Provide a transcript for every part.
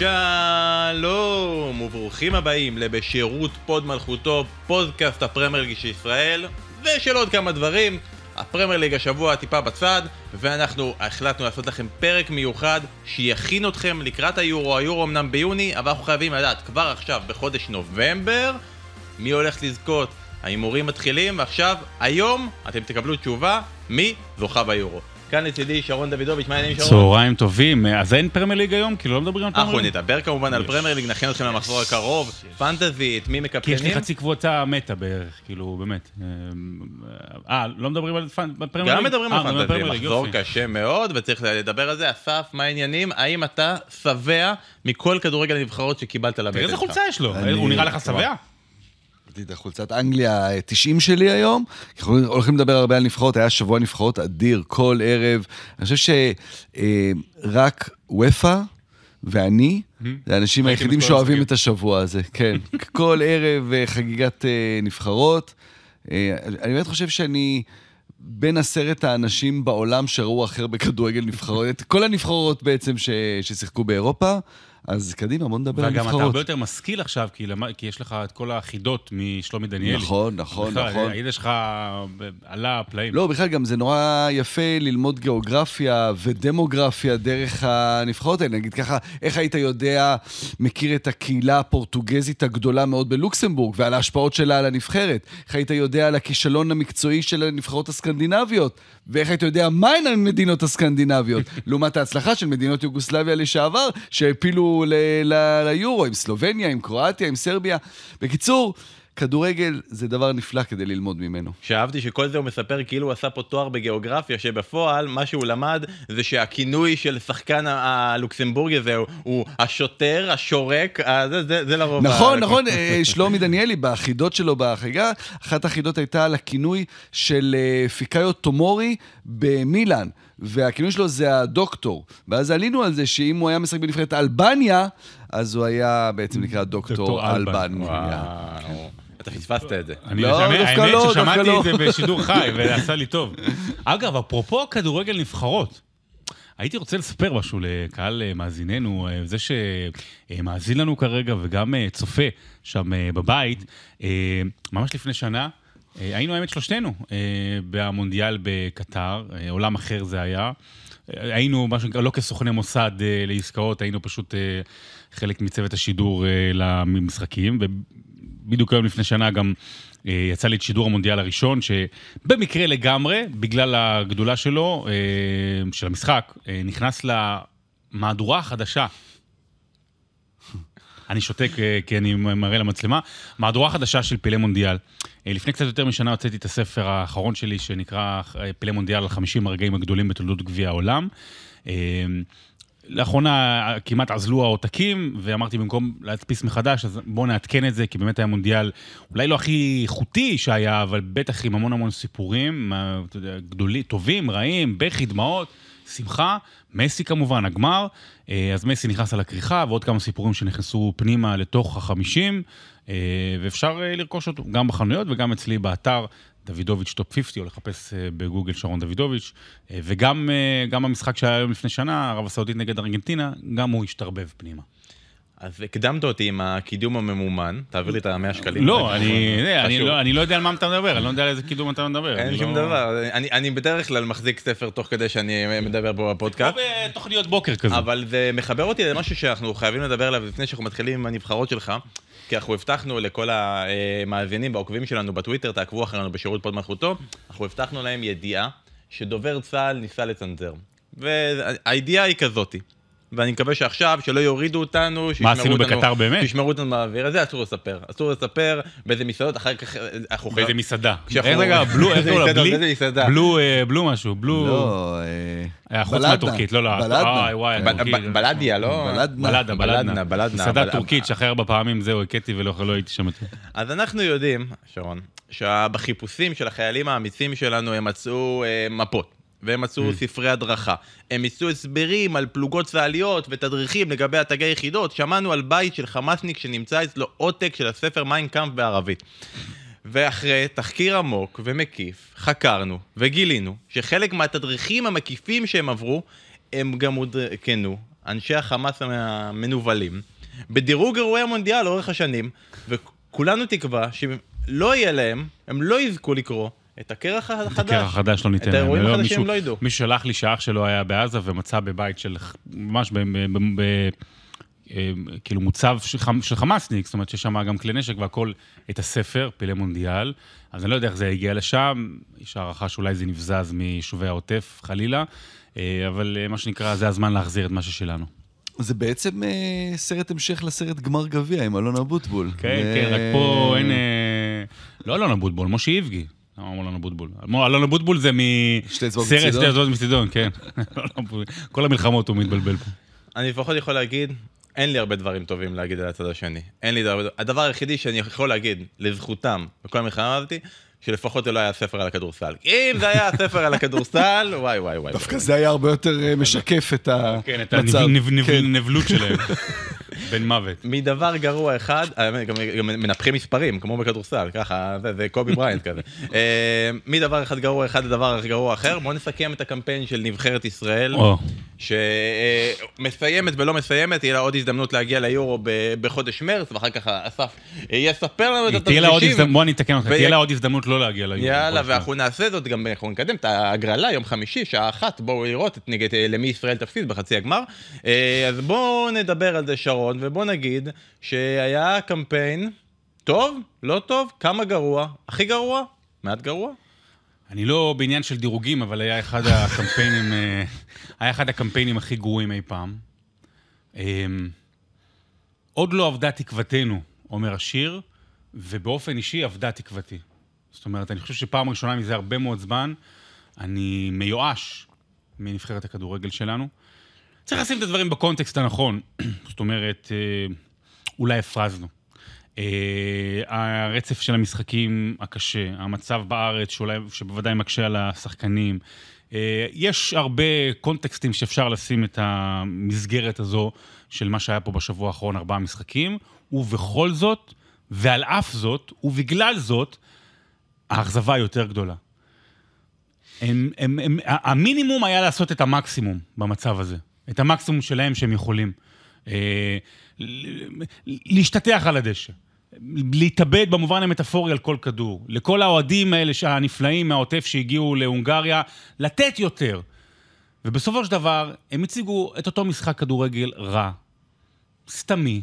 שלום וברוכים הבאים לבשירות הוד מלכותו, פודקאסט הפרמייר ליג של ישראל ושל עוד כמה דברים. הפרמייר ליג השבוע טיפה בצד ואנחנו החלטנו לעשות לכם פרק מיוחד שיכין אתכם לקראת היורו, היורו אמנם ביוני אבל אנחנו חייבים לדעת כבר עכשיו בחודש נובמבר מי הולך לזכות, ההימורים מתחילים ועכשיו היום אתם תקבלו תשובה מי זוכה ביורו. כאן לצידי שרון דוידוביץ', מה העניינים שרון? צהריים טובים, אז אין פרמייר ליג היום? כאילו לא מדברים על פרמייר אנחנו ליג? נדבר כמובן על פרמייר ליג, נכין אתכם למחזור הקרוב, פנטזי, את מי כי מקפטנים? יש לי חצי קבוצה מתה בערך, כאילו, באמת. אה, לא מדברים על פרמייר ליג? גם מדברים אה, על פנטזי, פרמייר ליג, מחזור. קשה מאוד וצריך לדבר על זה. אסף, מה העניינים? האם אתה שבע מכל כדורגל הנבחרות שקיבלת לבטן תראה איזה שלך? חולצה יש לו, הוא נראה לך שבע? ראיתי את החולצת אנגליה 90 שלי היום. אנחנו הולכים לדבר הרבה על נבחרות, היה שבוע נבחרות אדיר כל ערב. אני חושב שרק ופא ואני, זה האנשים היחידים שאוהבים. את השבוע הזה, כן. כל ערב אה, חגיגת אה, נבחרות. אה, אני באמת חושב שאני... בין עשרת האנשים בעולם שראו הכי הרבה כדורגל נבחרות, את כל הנבחרות בעצם ש- ששיחקו באירופה, אז קדימה, בוא נדבר על וגם אתה נבחרות. הרבה יותר משכיל עכשיו, כי למ- כי יש לך את כל החידות משלומי דניאלי. נכון, נכון, בכלל, נכון. הידע שלך עלה פלאים. לא, בכלל גם זה נורא יפה ללמוד גיאוגרפיה ודמוגרפיה דרך הנבחרות האלה. נגיד ככה, איך היית יודע, מכיר את הקהילה הפורטוגזית הגדולה מאוד בלוקסמבורג ועל ההשפעות שלה על הנבחרת? איך היית יודע על הכישלון המקצועי של הנבחרות הסקנדינביות? ואיך היית יודע מהן המדינות הסקנדינביות? לעומת ההצלחה של מדינות יוגוסלביה לשעבר, שהעפילו ליורו, עם סלובניה, עם קרואטיה, עם סרביה. בקיצור, כדורגל זה דבר נפלא כדי ללמוד ממנו. שאהבתי שכל זה הוא מספר כאילו הוא עשה פה תואר בגיאוגרפיה, שבפועל מה שהוא למד זה שהכינוי של שחקן הלוקסמבורגי הזה הוא- השוטר, השורק, זה- זה זה לרוב. נכון, ה- נכון, אה, שלומי דניאלי, בחידות שלו בחגיגה, אחת החידות הייתה על הכינוי של אה, פיקאיו טומורי במילאן, והכינוי שלו זה הדוקטור. ואז עלינו על זה שאם הוא היה משחק בנבחרת אלבניה, אז הוא היה בעצם נקרא דוקטור דוקטור. אלבניה. וואו, אתה פספסת את זה. אני, לא, האמת- דווקא האמת לא, ששמעתי לא. את זה בשידור חי, וזה עשה לי טוב. אגב, אפרופו כדורגל נבחרות, הייתי רוצה לספר משהו לקהל אה, מאזיננו, אה, זה שמאזין לנו כרגע וגם אה, צופה שם אה, בבית, אה, ממש לפני שנה. אה, היינו האמת שלושתנו אה, במונדיאל בקטר, אה, עולם אחר זה היה. אה, היינו, מה שנקרא, לא כסוכני מוסד אה, לעסקאות, היינו פשוט אה, חלק מצוות השידור אה, למשחקים, ובדיוק היום לפני שנה גם אה, יצא לי את שידור המונדיאל הראשון, שבמקרה לגמרי, בגלל הגדולה שלו, אה, של המשחק, אה, נכנס למהדורה החדשה. אני שותק כי אני מראה למצלמה. מהדורה חדשה של פעילי מונדיאל. לפני קצת יותר משנה הוצאתי את הספר האחרון שלי, שנקרא פעילי מונדיאל על 50 הרגעים הגדולים בתולדות גביע העולם. לאחרונה כמעט אזלו העותקים, ואמרתי במקום להדפיס מחדש, אז בואו נעדכן את זה, כי באמת היה מונדיאל אולי לא הכי איכותי שהיה, אבל בטח עם המון המון סיפורים, גדולים, טובים, רעים, בכי, דמעות, שמחה. מסי כמובן, הגמר, אה, אז מסי נכנס על הכריכה, ועוד כמה סיפורים שנכנסו פנימה לתוך החמישים, אה, ואפשר אה, לרכוש אותו גם בחנויות וגם אצלי באתר. דוידוביץ' טופ 50, או לחפש אה, בגוגל שרון דוידוביץ', אה, וגם אה, המשחק שהיה היום לפני שנה, ערב הסעודית נגד ארגנטינה, גם הוא השתרבב פנימה. אז הקדמת אותי עם הקידום הממומן, תעביר לי את המאה שקלים. לא, אני. לא- לא יודע על מה אתה מדבר, אני לא יודע על איזה קידום אתה מדבר. אין שום לא- דבר, אני- בדרך כלל מחזיק ספר תוך כדי שאני מדבר פה בפודקאסט. בתוכניות בוקר כזה. אבל זה מחבר אותי למשהו שאנחנו חייבים לדבר עליו לפני שאנחנו מתחילים עם הנבחרות שלך. כי אנחנו הבטחנו לכל המאזינים והעוקבים שלנו בטוויטר, תעקבו אחרינו בשירות פוד מלכותו, אנחנו הבטחנו להם ידיעה שדובר צה"ל ניסה לצנזר. והידיעה היא כזאתי. ואני מקווה שעכשיו, שלא יורידו אותנו, שישמרו עשינו אותנו- בקטר באמת? שישמרו אותנו באוויר, אז זה אסור לספר. אסור לספר באיזה מסעדות, אחר כך אנחנו באיזה מסעדה. איך רגע, בלו, איך קוראים לה? בלי? באיזה מסעדה? בלו, אה, בלו משהו, בלו... לא, אה, אה, חוץ. מהטורקית, לא, לא. בלדנה. וואי, וואי, בלדיה, לא? בלדנה. בלדנה, בלדנה. מסעדה טורקית שאחרי ארבע פעמים זהו, הכיתי ולא לא הייתי שם יותר. אז אנחנו יודעים, שרון, שבחיפושים של החיילים האמיצים שלנו הם מצאו אה, מפות. והם מצאו ספרי הדרכה. הם מצאו הסברים על פלוגות צה"ליות ותדריכים לגבי התגי יחידות. שמענו על בית של חמאסניק שנמצא אצלו עותק של הספר מיינקאמפ בערבית. ואחרי תחקיר עמוק ומקיף, חקרנו וגילינו שחלק מהתדריכים המקיפים שהם עברו, הם גם עודכנו אנשי החמאס המנוולים, בדירוג אירועי המונדיאל לאורך השנים, וכולנו תקווה שלא יהיה להם, הם לא יזכו לקרוא את הקרח החדש. את הקרח החדש לא ניתן את להם. האירועים לא, החדשים מישהו- לא ידעו. מישהו שלח לי שאח שלו היה בעזה ומצא בבית של, ממש ב... ב, ב, ב אה, כאילו מוצב של, חמ- של חמאסניק, זאת אומרת שיש שם גם כלי נשק והכל, את הספר, פילי מונדיאל. אז אני לא יודע איך זה הגיע לשם, יש הערכה שאולי זה נבזז מיישובי העוטף, חלילה, אה, אבל אה, מה שנקרא, זה הזמן להחזיר את מה ששלנו. זה בעצם אה, סרט המשך לסרט גמר גביע עם אלון אבוטבול. כן, ו- כן, רק פה אין... אה, לא אלון אבוטבול, משה איבגי. אמרו אלון אבוטבול? אמרו, אלון אבוטבול זה מסרט? שתי אצבעות מצידון, כן. כל המלחמות הוא מתבלבל פה. אני לפחות יכול להגיד, אין לי הרבה דברים טובים להגיד על הצד השני. אין לי הרבה... הדבר היחידי שאני יכול להגיד לזכותם בכל המלחמה הזאתי, שלפחות זה לא היה ספר על הכדורסל. אם זה היה ספר על הכדורסל, וואי וואי וואי. דווקא. זה היה הרבה יותר אה, משקף את כן, את המצב. כן. הנבלות שלהם. בן מוות. מדבר גרוע אחד, האמת, גם, גם מנפחים מספרים, כמו בכדורסל, ככה, זה, זה קובי בריינט כזה. אה, מדבר אחד גרוע אחד לדבר גרוע אחר, בואו נסכם את הקמפיין של נבחרת ישראל, או, שמסיימת ולא מסיימת, תהיה לה עוד הזדמנות להגיע ליורו בחודש מרץ, ואחר כך אסף יספר לנו את התרחישים. הזדמנות, בוא אני אתקן אותך, תהיה לה עוד הזדמנות לא להגיע ליורו. יאללה, ואנחנו נעשה זאת גם, אנחנו נקדם את ההגרלה יום חמישי, שעה אחת, בואו לראות אה, למי ישראל תפסיד בחצי הגמר. אה, אז בואו נדבר על זה שרון, ובואו נגיד שהיה קמפיין טוב, לא טוב, כמה גרוע, הכי גרוע, מעט גרוע. אני לא בעניין של דירוגים, אבל היה אחד הקמפיינים, אה, היה אחד הקמפיינים הכי גרועים אי פעם. אה, עוד לא אבדה תקוותנו, אומר השיר, ובאופן אישי אבדה תקוותי. זאת אומרת, אני חושב שפעם ראשונה מזה הרבה מאוד זמן, אני מיואש מנבחרת הכדורגל שלנו. צריך לשים את הדברים בקונטקסט הנכון. זאת אומרת, אה, אולי הפרזנו. אה, הרצף של המשחקים הקשה, המצב בארץ שאולי, שבוודאי מקשה על השחקנים. אה, יש הרבה קונטקסטים שאפשר לשים את המסגרת הזו של מה שהיה פה בשבוע האחרון, ארבעה משחקים, ובכל זאת, ועל אף זאת, ובגלל זאת, האכזבה יותר גדולה. הם, הם, הם, המינימום היה לעשות את המקסימום במצב הזה. את המקסימום שלהם שהם יכולים. אה, להשתטח על הדשא. להתאבד במובן המטאפורי על כל כדור. לכל האוהדים האלה הנפלאים מהעוטף שהגיעו להונגריה, לתת יותר. ובסופו של דבר, הם הציגו את אותו משחק כדורגל רע, סתמי,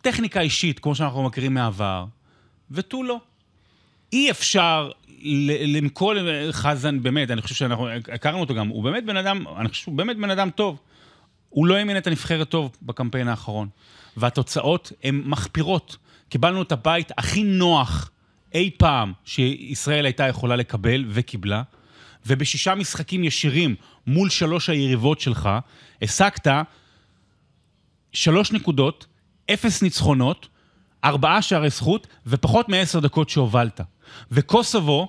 טכניקה אישית, כמו שאנחנו מכירים מהעבר, ותו לא. אי אפשר למכור חזן, באמת, אני חושב שאנחנו הכרנו אותו גם, הוא באמת בן אדם, אני חושב שהוא באמת בן אדם טוב. הוא לא האמין את הנבחרת טוב בקמפיין האחרון. והתוצאות הן מחפירות. קיבלנו את הבית הכי נוח אי פעם שישראל הייתה יכולה לקבל וקיבלה, ובשישה משחקים ישירים מול שלוש היריבות שלך, השגת שלוש נקודות, אפס ניצחונות, ארבעה שערי זכות ופחות מעשר דקות שהובלת. וקוסובו,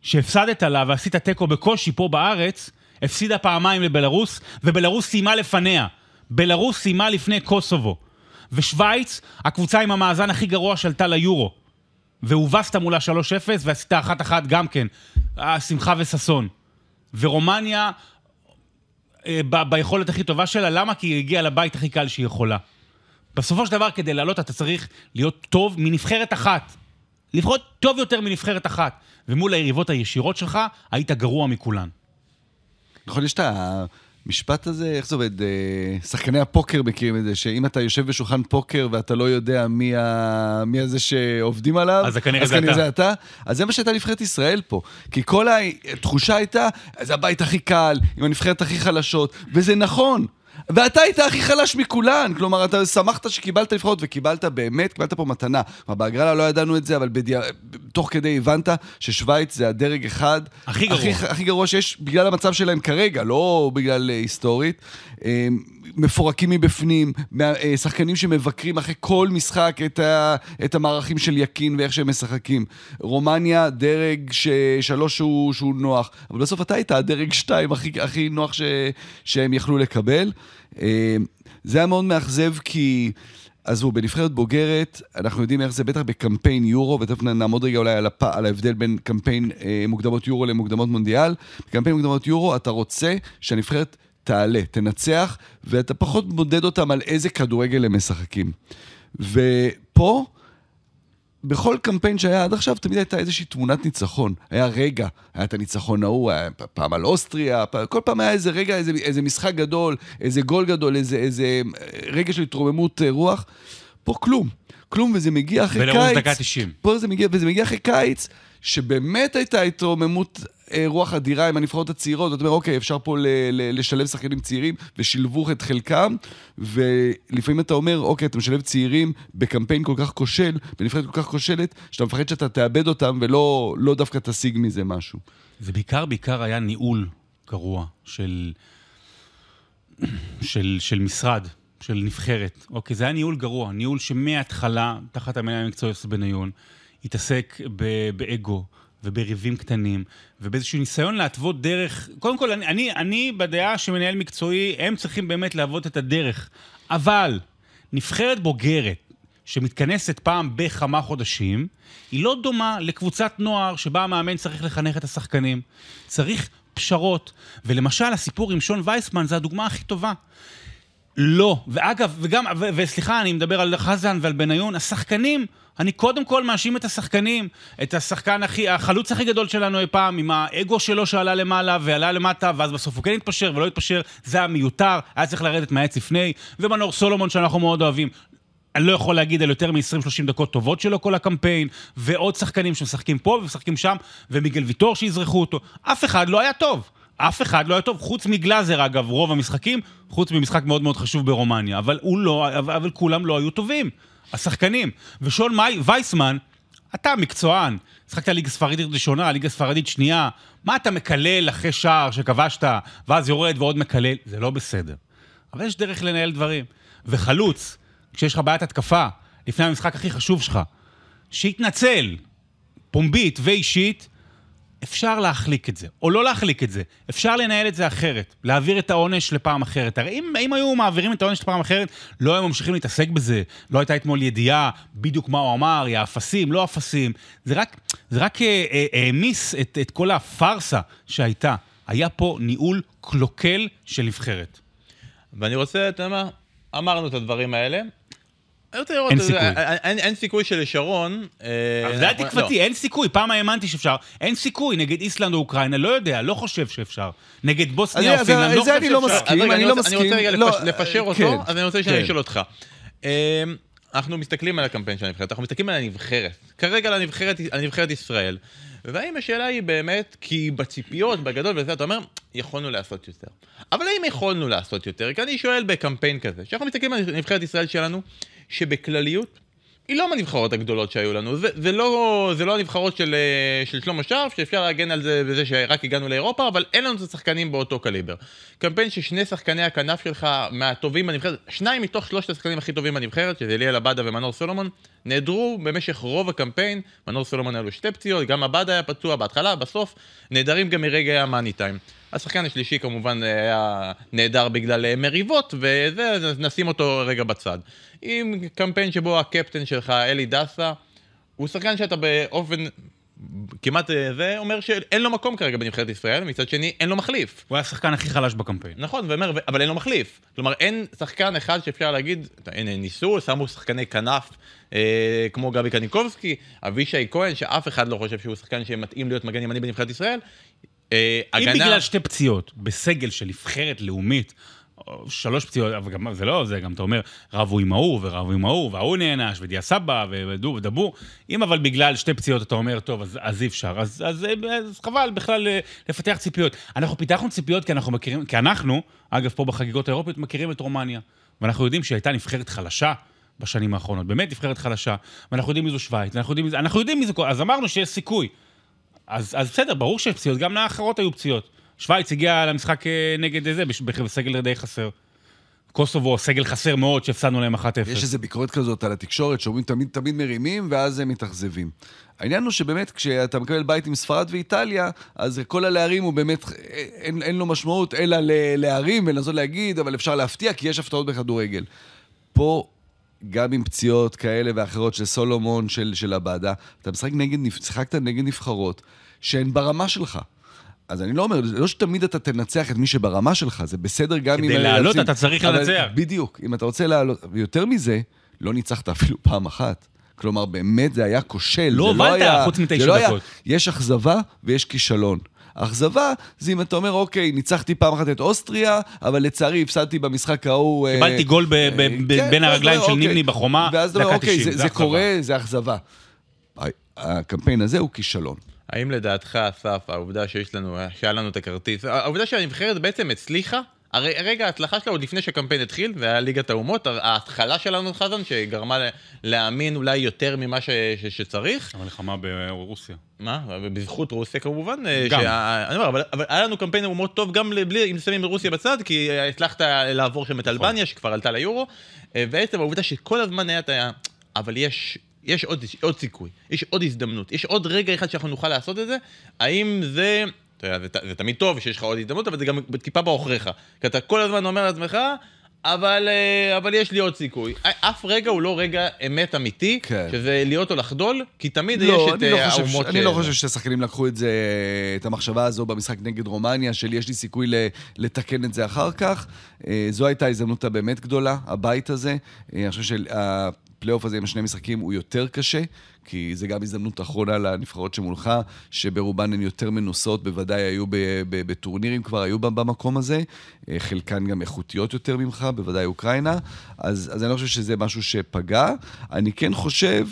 שהפסדת לה ועשית תיקו בקושי פה בארץ, הפסידה פעמיים לבלארוס, ובלארוס סיימה לפניה. בלארוס סיימה לפני קוסובו. ושווייץ, הקבוצה עם המאזן הכי גרוע שעלתה ליורו. והובסת מולה 3-0 ועשית 1-1 גם כן. שמחה וששון. ורומניה, אה, ב- ביכולת הכי טובה שלה, למה? כי היא הגיעה לבית הכי קל שהיא יכולה. בסופו של דבר, כדי לעלות, אתה צריך להיות טוב מנבחרת אחת. לפחות טוב יותר מנבחרת אחת. ומול היריבות הישירות שלך, היית גרוע מכולן. נכון, יש את המשפט הזה, איך זה עובד? אה, שחקני הפוקר מכירים את זה, שאם אתה יושב בשולחן פוקר ואתה לא יודע מי, ה... מי הזה שעובדים עליו, אז כנראה אז זה כנראה. זה אתה. אז זה מה שהייתה נבחרת ישראל פה. כי כל התחושה הייתה, זה הבית הכי קל, עם הנבחרת הכי חלשות, וזה נכון. ואתה היית הכי חלש מכולן, כלומר, אתה שמחת שקיבלת נבחרות, וקיבלת באמת, קיבלת פה מתנה. כלומר, בהגרלה לא ידענו את זה, אבל בדיע... תוך כדי הבנת ששוויץ זה הדרג אחד. הכי גרוע. הכי, הכי גרוע שיש בגלל המצב שלהם כרגע, לא בגלל אה, היסטורית. מפורקים מבפנים, אה, שחקנים שמבקרים אחרי כל משחק את, ה, את המערכים של יקין ואיך שהם משחקים. רומניה, דרג ש, שלוש שהוא, שהוא נוח, אבל בסוף אתה היית הדרג שתיים הכי, הכי נוח ש, שהם יכלו לקבל. אה, זה היה מאוד מאכזב כי... עזבו, בנבחרת בוגרת, אנחנו יודעים איך זה, בטח בקמפיין יורו, ותכף נעמוד רגע אולי על, הפ... על ההבדל בין קמפיין אה, מוקדמות יורו למוקדמות מונדיאל. בקמפיין מוקדמות יורו אתה רוצה שהנבחרת תעלה, תנצח, ואתה פחות מודד אותם על איזה כדורגל הם משחקים. ופה, בכל קמפיין שהיה עד עכשיו, תמיד הייתה איזושהי תמונת ניצחון. היה רגע, היה את הניצחון ההוא, היה פעם על אוסטריה, פעם, כל פעם היה איזה רגע, איזה, איזה משחק גדול, איזה גול גדול, איזה, איזה רגע של התרוממות אה, רוח. פה כלום. כלום, וזה מגיע אחרי קיץ. ולרוב דקה 90. פה זה מגיע, וזה מגיע אחרי קיץ, שבאמת הייתה התרוממות אה, רוח אדירה עם הנבחרות הצעירות, ואתה אומר, אוקיי, אפשר פה ל- ל- לשלב שחקנים צעירים, ושילבו את חלקם, ולפעמים אתה אומר, אוקיי, אתה משלב צעירים בקמפיין כל כך כושל, בנבחרת כל כך כושלת, שאתה מפחד שאתה תאבד אותם, ולא לא דווקא תשיג מזה משהו. זה בעיקר, בעיקר היה ניהול גרוע של, של, של משרד, של נבחרת. אוקיי, זה היה ניהול גרוע, ניהול שמההתחלה, תחת המנהל המקצועי יוסף בניון, התעסק ב- באגו ובריבים קטנים, ובאיזשהו ניסיון להתוות דרך... קודם כל, אני, אני, אני בדעה שמנהל מקצועי, הם צריכים באמת להוות את הדרך. אבל נבחרת בוגרת, שמתכנסת פעם בכמה חודשים, היא לא דומה לקבוצת נוער שבה המאמן צריך לחנך את השחקנים. צריך פשרות. ולמשל, הסיפור עם שון וייסמן זה הדוגמה הכי טובה. לא. ואגב, וגם, ו- וסליחה, אני מדבר על חזן ועל בניון, השחקנים, אני קודם כל מאשים את השחקנים, את השחקן הכי, החלוץ הכי גדול שלנו אי פעם, עם האגו שלו שעלה למעלה ועלה למטה, ואז בסוף הוא כן התפשר ולא התפשר, זה היה מיותר, היה צריך לרדת מהעץ לפני, ומנור סולומון שאנחנו מאוד אוהבים. אני לא יכול להגיד על יותר מ-20-30 דקות טובות שלו כל הקמפיין, ועוד שחקנים שמשחקים פה ומשחקים שם, ומיגל ויטור שיזרחו אותו. אף אחד לא היה טוב. אף אחד לא היה טוב, חוץ מגלאזר אגב, רוב המשחקים, חוץ ממשחק מאוד מאוד חשוב ברומניה, אבל הוא לא, אבל, אבל כולם לא היו טובים, השחקנים. ושון מי, וייסמן, אתה מקצוען, שחקת ליגה ספרדית ראשונה, ליגה ספרדית שנייה, מה אתה מקלל אחרי שער שכבשת, ואז יורד ועוד מקלל? זה לא בסדר. אבל יש דרך לנהל דברים. וחלוץ, כשיש לך בעיית התקפה, לפני המשחק הכי חשוב שלך, שיתנצל, פומבית ואישית, אפשר להחליק את זה, או לא להחליק את זה. אפשר לנהל את זה אחרת, להעביר את העונש לפעם אחרת. הרי אם, אם היו מעבירים את העונש לפעם אחרת, לא היו ממשיכים להתעסק בזה. לא הייתה אתמול ידיעה בדיוק מה הוא אמר, יא אפסים, לא אפסים. זה רק, זה רק אה, אה, העמיס את, את כל הפארסה שהייתה. היה פה ניהול קלוקל של נבחרת. ואני רוצה, אתה יודע מה, אמרנו את הדברים האלה. אני רוצה לראות, אין אתה יודע, סיכוי. אין, אין, אין סיכוי שלשרון... אה, אבל זה היה תקוותי, לא. אין סיכוי. פעם האמנתי שאפשר. אין סיכוי נגד איסלנד או אוקראינה, לא יודע, לא חושב שאפשר. נגד בוסניה או פינלנד, לא זה חושב אני לא שאפשר. מסכים. אני לא רוצה- אני רוצה מסכים. רגע לא, לפש- לפשר אה, אותו, כן, אז אני רוצה שאני כן. אשאל אותך. אה, אנחנו מסתכלים על הקמפיין של הנבחרת, אנחנו מסתכלים על הנבחרת. כרגע על הנבחרת, ישראל. והאם השאלה היא באמת, כי בציפיות, בגדול וזה, אתה אומר, יכולנו לעשות יותר. אבל האם יכולנו לעשות יותר? כי אני שואל בקמפיין כזה, שאנחנו מסתכלים על נבחרת ישראל שלנו, שבכלליות, היא לא מהנבחרות הגדולות שהיו לנו, זה, זה, לא, זה לא הנבחרות של, אה, של שלמה שרף, שאפשר להגן על זה בזה שרק הגענו לאירופה, אבל אין לנו את השחקנים באותו קליבר. קמפיין ששני שחקני הכנף שלך מהטובים בנבחרת, שניים מתוך שלושת השחקנים הכי טובים בנבחרת, שזה אליאל עבדה ומנור סולומון, נעדרו במשך רוב הקמפיין, מנור סולומון היה לו שתי פציעות, גם עבדה היה פצוע בהתחלה, בסוף, נעדרים גם מרגעי המאני טיים. השחקן השלישי כמובן היה נעדר בגלל אה, מריבות, וזה, נשים אותו רגע בצד. עם קמפיין שבו הקפטן שלך, אלי דסה, הוא שחקן שאתה באופן כמעט אה, זה, אומר שאין לו מקום כרגע בנבחרת ישראל, מצד שני אין לו מחליף. הוא היה השחקן הכי חלש בקמפיין. נכון, ואומר, אבל אין לו מחליף. כלומר, אין שחקן אחד שאפשר להגיד, הנה, ניסו, שמו שחקני כנף, אה, כמו גבי קניקובסקי, אבישי כהן, שאף אחד לא חושב שהוא שחקן שמתאים להיות מגן ימני בנבחרת ישראל. אה, אם הגנה... בגלל שתי פציעות בסגל של נבחרת לאומית, או שלוש פציעות, אבל גם זה לא, זה גם אתה אומר, רבו עם ההוא ורבו עם ההוא, וההוא נענש, ודיה סבא, ודור ודבור. אם אבל בגלל שתי פציעות אתה אומר, טוב, אז, אז אי אפשר, אז, אז, אז חבל בכלל אה, לפתח ציפיות. אנחנו פיתחנו ציפיות כי אנחנו מכירים, כי אנחנו, אגב, פה בחגיגות האירופיות, מכירים את רומניה. ואנחנו יודעים שהיא הייתה נבחרת חלשה. בשנים האחרונות, באמת נבחרת חלשה, ואנחנו יודעים מי זו שווייץ, אנחנו יודעים מי זה, אנחנו יודעים מי זה, אז אמרנו שיש סיכוי. אז, אז בסדר, ברור שיש פציעות, גם לאחרות היו פציעות. שווייץ הגיעה למשחק אה, נגד זה, בסגל די חסר. קוסובו, סגל חסר מאוד, שהפסדנו להם 1-0. יש איזו ביקורת כזאת על התקשורת, שאומרים תמיד תמיד מרימים, ואז הם מתאכזבים. העניין הוא שבאמת, כשאתה מקבל בית עם ספרד ואיטליה, אז כל הלהרים הוא באמת, אין, אין לו משמעות, אלא להרים ולנסות להגיד, אבל אפשר להפתיע, כי יש הפתעות בכדורגל. פה, גם עם פציעות כאלה ואחרות של סולומון, של, של עבדה, אתה משחק נגד, שיחקת נגד נבחרות שהן ברמה שלך. אז אני לא אומר, לא שתמיד אתה תנצח את מי שברמה שלך, זה בסדר גם אם... כדי לעלות אתה צריך לנצח. בדיוק, אם אתה רוצה לעלות, ויותר מזה, לא ניצחת אפילו פעם אחת. כלומר, באמת זה היה כושל. לא זה הובלת, היה- חוץ מתשע לא היה- דקות. יש אכזבה ויש כישלון. אכזבה זה אם אתה אומר, אוקיי, ניצחתי פעם אחת את אוסטריה, אבל לצערי הפסדתי במשחק ההוא... אה, קיבלתי גול ב- ב- אה, ב- כן, בין הרגליים של אומר, נימני אוקיי. בחומה, ואז אתה אומר, דקה אוקיי, 90, זה- זה זה אכזבה. קורה, זה אכזבה. הקמפיין הזה הוא כישלון. האם לדעתך, אסף, העובדה שיש לנו, שהיה לנו את הכרטיס, העובדה שהנבחרת בעצם הצליחה, הרי רגע ההצלחה שלה עוד לפני שהקמפיין התחיל, והיה ליגת האומות, ההתחלה שלנו, חזן, שגרמה להאמין אולי יותר ממה ש, ש, שצריך, המלחמה ברוסיה. מה? בזכות רוסיה כמובן. אה, גם. שה- אני אומר, אבל, אבל היה לנו קמפיין אומות טוב גם בלי, אם שמים רוסיה בצד, כי אה, הצלחת לעבור שם את אלבניה, שכבר עלתה ליורו, אה, בעצם העובדה שכל הזמן היה את ה... אבל יש... יש עוד, עוד סיכוי, יש עוד הזדמנות, יש עוד רגע אחד שאנחנו נוכל לעשות את זה, האם זה, אתה יודע, זה, זה תמיד טוב שיש לך עוד הזדמנות, אבל זה גם טיפה בעוכריך. כי אתה כל הזמן אומר לעצמך, אבל, אה, אבל יש לי עוד סיכוי. אף רגע הוא לא רגע אמת אמיתי, כן. שזה להיות או לחדול, כי תמיד לא, יש את אני לא אה, האומות... אני ש- לא חושב שהשחקנים לקחו את זה, את המחשבה הזו במשחק נגד רומניה, של יש לי סיכוי לתקן את זה אחר כך. אה, זו הייתה ההזדמנות הבאמת גדולה, הבית הזה. אה, אני חושב שהפלייאוף הזה עם השני משחקים הוא יותר קשה, כי זה גם הזדמנות אחרונה לנבחרות שמולך, שברובן הן יותר מנוסות, בוודאי היו בטורנירים כבר, היו במקום הזה. אה, חלקן גם איכותיות יותר ממך, בוודאי אוקראינה. אז, אז אני לא חושב שזה משהו שפגע. אני כן חושב...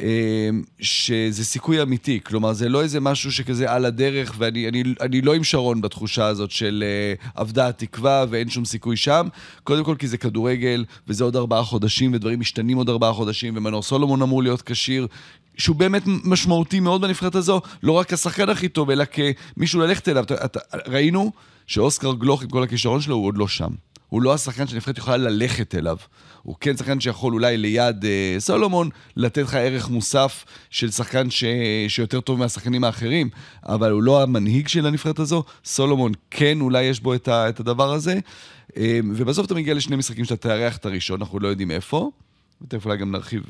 אה, שזה סיכוי אמיתי, כלומר זה לא איזה משהו שכזה על הדרך ואני אני, אני לא עם שרון בתחושה הזאת של אה, אבדה התקווה ואין שום סיכוי שם, קודם כל כי זה כדורגל וזה עוד ארבעה חודשים ודברים משתנים עוד ארבעה חודשים ומנור סולומון אמור להיות כשיר. שהוא באמת משמעותי מאוד בנבחרת הזו, לא רק השחקן הכי טוב, אלא כמישהו ללכת אליו. אתה, אתה, ראינו שאוסקר גלוך עם כל הכישרון שלו הוא עוד לא שם. הוא לא השחקן שהנבחרת יכולה ללכת אליו. הוא כן שחקן שיכול אולי ליד אה, סולומון לתת לך ערך מוסף של שחקן ש... שיותר טוב מהשחקנים האחרים, אבל הוא לא המנהיג של הנבחרת הזו. סולומון כן, אולי יש בו את, ה... את הדבר הזה. אה, ובסוף אתה מגיע לשני משחקים שאתה תארח את הראשון, אנחנו לא יודעים איפה. ותכף אולי גם נרחיב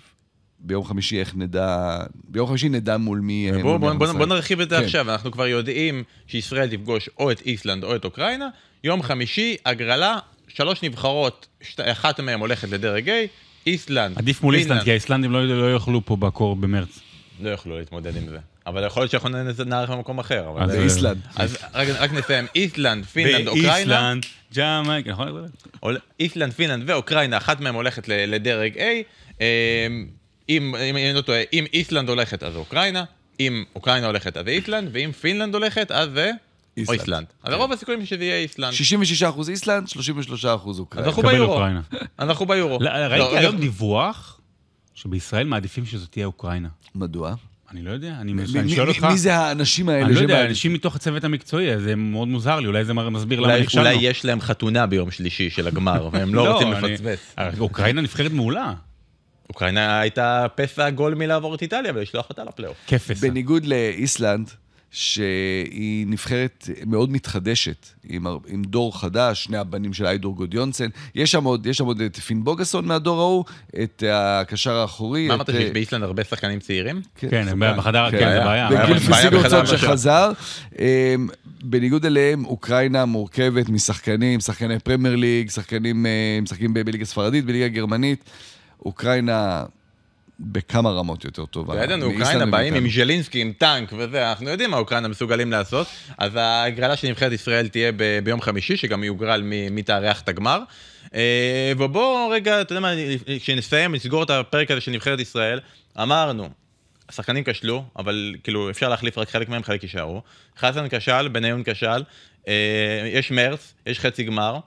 ביום חמישי איך נדע, ביום חמישי נדע מול מי... אה, בוא, מול בוא, בוא. בוא נרחיב את זה כן. עכשיו, אנחנו כבר יודעים שישראל תפגוש או את איסלנד או את אוקראינה, יום חמישי, הגרלה, שלוש נבחרות, שת, אחת מהן הולכת לדרג A, איסלנד, עדיף מול איסלנד, כי האיסלנדים לא לא יאכלו פה בקור במרץ. לא יוכלו להתמודד עם זה. אבל יכול להיות שאנחנו נארח במקום אחר. אבל אז זה- באיסלנד. אז רק, רק נסיים, איסלנד, פינלנד, אוקראינה, באיסלנד, ג'מאיקה, נכון? איסלנד, פינלנד ואוקראינה, אחת מהן הולכת ל- לדרג A. אם אם אני לא טועה, אם איסלנד הולכת אז אוקראינה, אם אוקראינה הולכת אז איסלנד, ואם פינלנד הולכת אז זה... או איסלנד. איסלנד. אז כן. רוב הסיכויים שזה יהיה איסלנד. 66% איסלנד, 33% אז אוקראינה. אנחנו ביורו. אנחנו ביורו. לא, לא, ראיתי היום דיווח שבישראל מעדיפים שזו תהיה אוקראינה. מדוע? אני לא יודע, אני שואל אותך. מי זה האנשים האלה? אני לא יודע? אנשים מתוך הצוות המקצועי, זה מאוד מוזר לי, אולי זה מסביר למה נכשלנו. אולי יש להם חתונה ביום שלישי של הגמר, והם לא רוצים אני- לפספס. אוקראינה נבחרת מעולה. אוקראינה הייתה פסע גול מלעבור את איטליה ולשלוח אותה לפלייאוף. כפס. בניגוד לאיסלנד, שהיא נבחרת מאוד מתחדשת, עם, עם דור חדש, שני הבנים של איידור גודיונסן. יש שם עוד, יש שם עוד את פין בוגסון מהדור ההוא, את הקשר האחורי. מה אמרת אה, שיש באיסלנד הרבה שחקנים צעירים? כן, הם בחדר, כן, כן, זה. בעיה. וגיל פיסיגורצון. שחזר. אמ, בניגוד אליהם, אוקראינה מורכבת משחקנים, שחקני פרמייר ליג, שחקנים אה, משחקים בליגה ספרדית, בליגה גרמנית. אוקראינה בכמה רמות יותר טובה. וידענו, מאיסלנד אוקראינה באים עם. ז'לינסקי, עם טנק וזה, אנחנו יודעים מה אוקראינה מסוגלים לעשות. אז ההגרלה של נבחרת ישראל תהיה ב- ביום חמישי, שגם יוגרל מי תארח את הגמר. אה, ובואו רגע, אתה יודע מה, כשנסיים, נסגור את הפרק הזה של נבחרת ישראל, אמרנו, השחקנים כשלו, אבל כאילו אפשר להחליף רק חלק מהם, חלק יישארו. חזן כשל, בניון כשל, אה, יש מרץ, יש חצי גמר.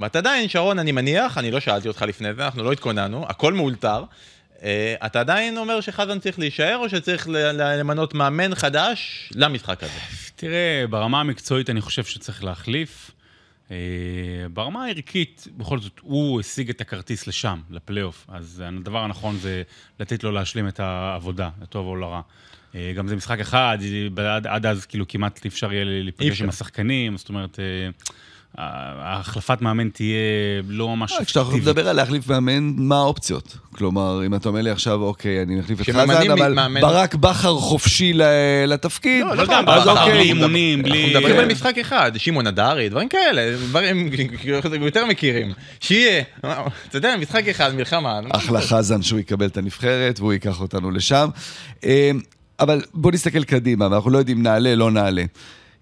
ואתה עדיין, שרון, אני מניח, אני לא שאלתי אותך לפני זה, אנחנו לא התכוננו, הכל מאולתר. אה, אתה עדיין אומר שחזן צריך להישאר, או שצריך למנות מאמן חדש למשחק הזה? תראה, ברמה המקצועית אני חושב שצריך להחליף. אה, ברמה הערכית, בכל זאת, הוא השיג את הכרטיס לשם, לפלייאוף. אז הדבר הנכון זה לתת לו להשלים את העבודה, לטוב או לרע. אה, גם זה משחק אחד, עד, עד אז כאילו כמעט אפשר יהיה להיפגש. עם השחקנים, זאת אומרת, אה, ההחלפת מאמן תהיה לא ממש כשאתה יכול לדבר על להחליף מאמן, מה האופציות? כלומר, אם אתה אומר לי עכשיו, אוקיי, אני מחליף את חזן, אבל מאמן- ברק בכר חופשי ל- לתפקיד, לא, לא גם אז בכר. בלי אימונים, בלי... אנחנו מדברים על משחק אחד, שמעון הדרי, דברים כאלה, דברים יותר מכירים. שיהיה, אתה יודע, משחק אחד, מלחמה. אחלה חזן שהוא יקבל את הנבחרת והוא ייקח אותנו לשם. אה, אבל בוא נסתכל קדימה, ואנחנו לא יודעים נעלה, לא נעלה.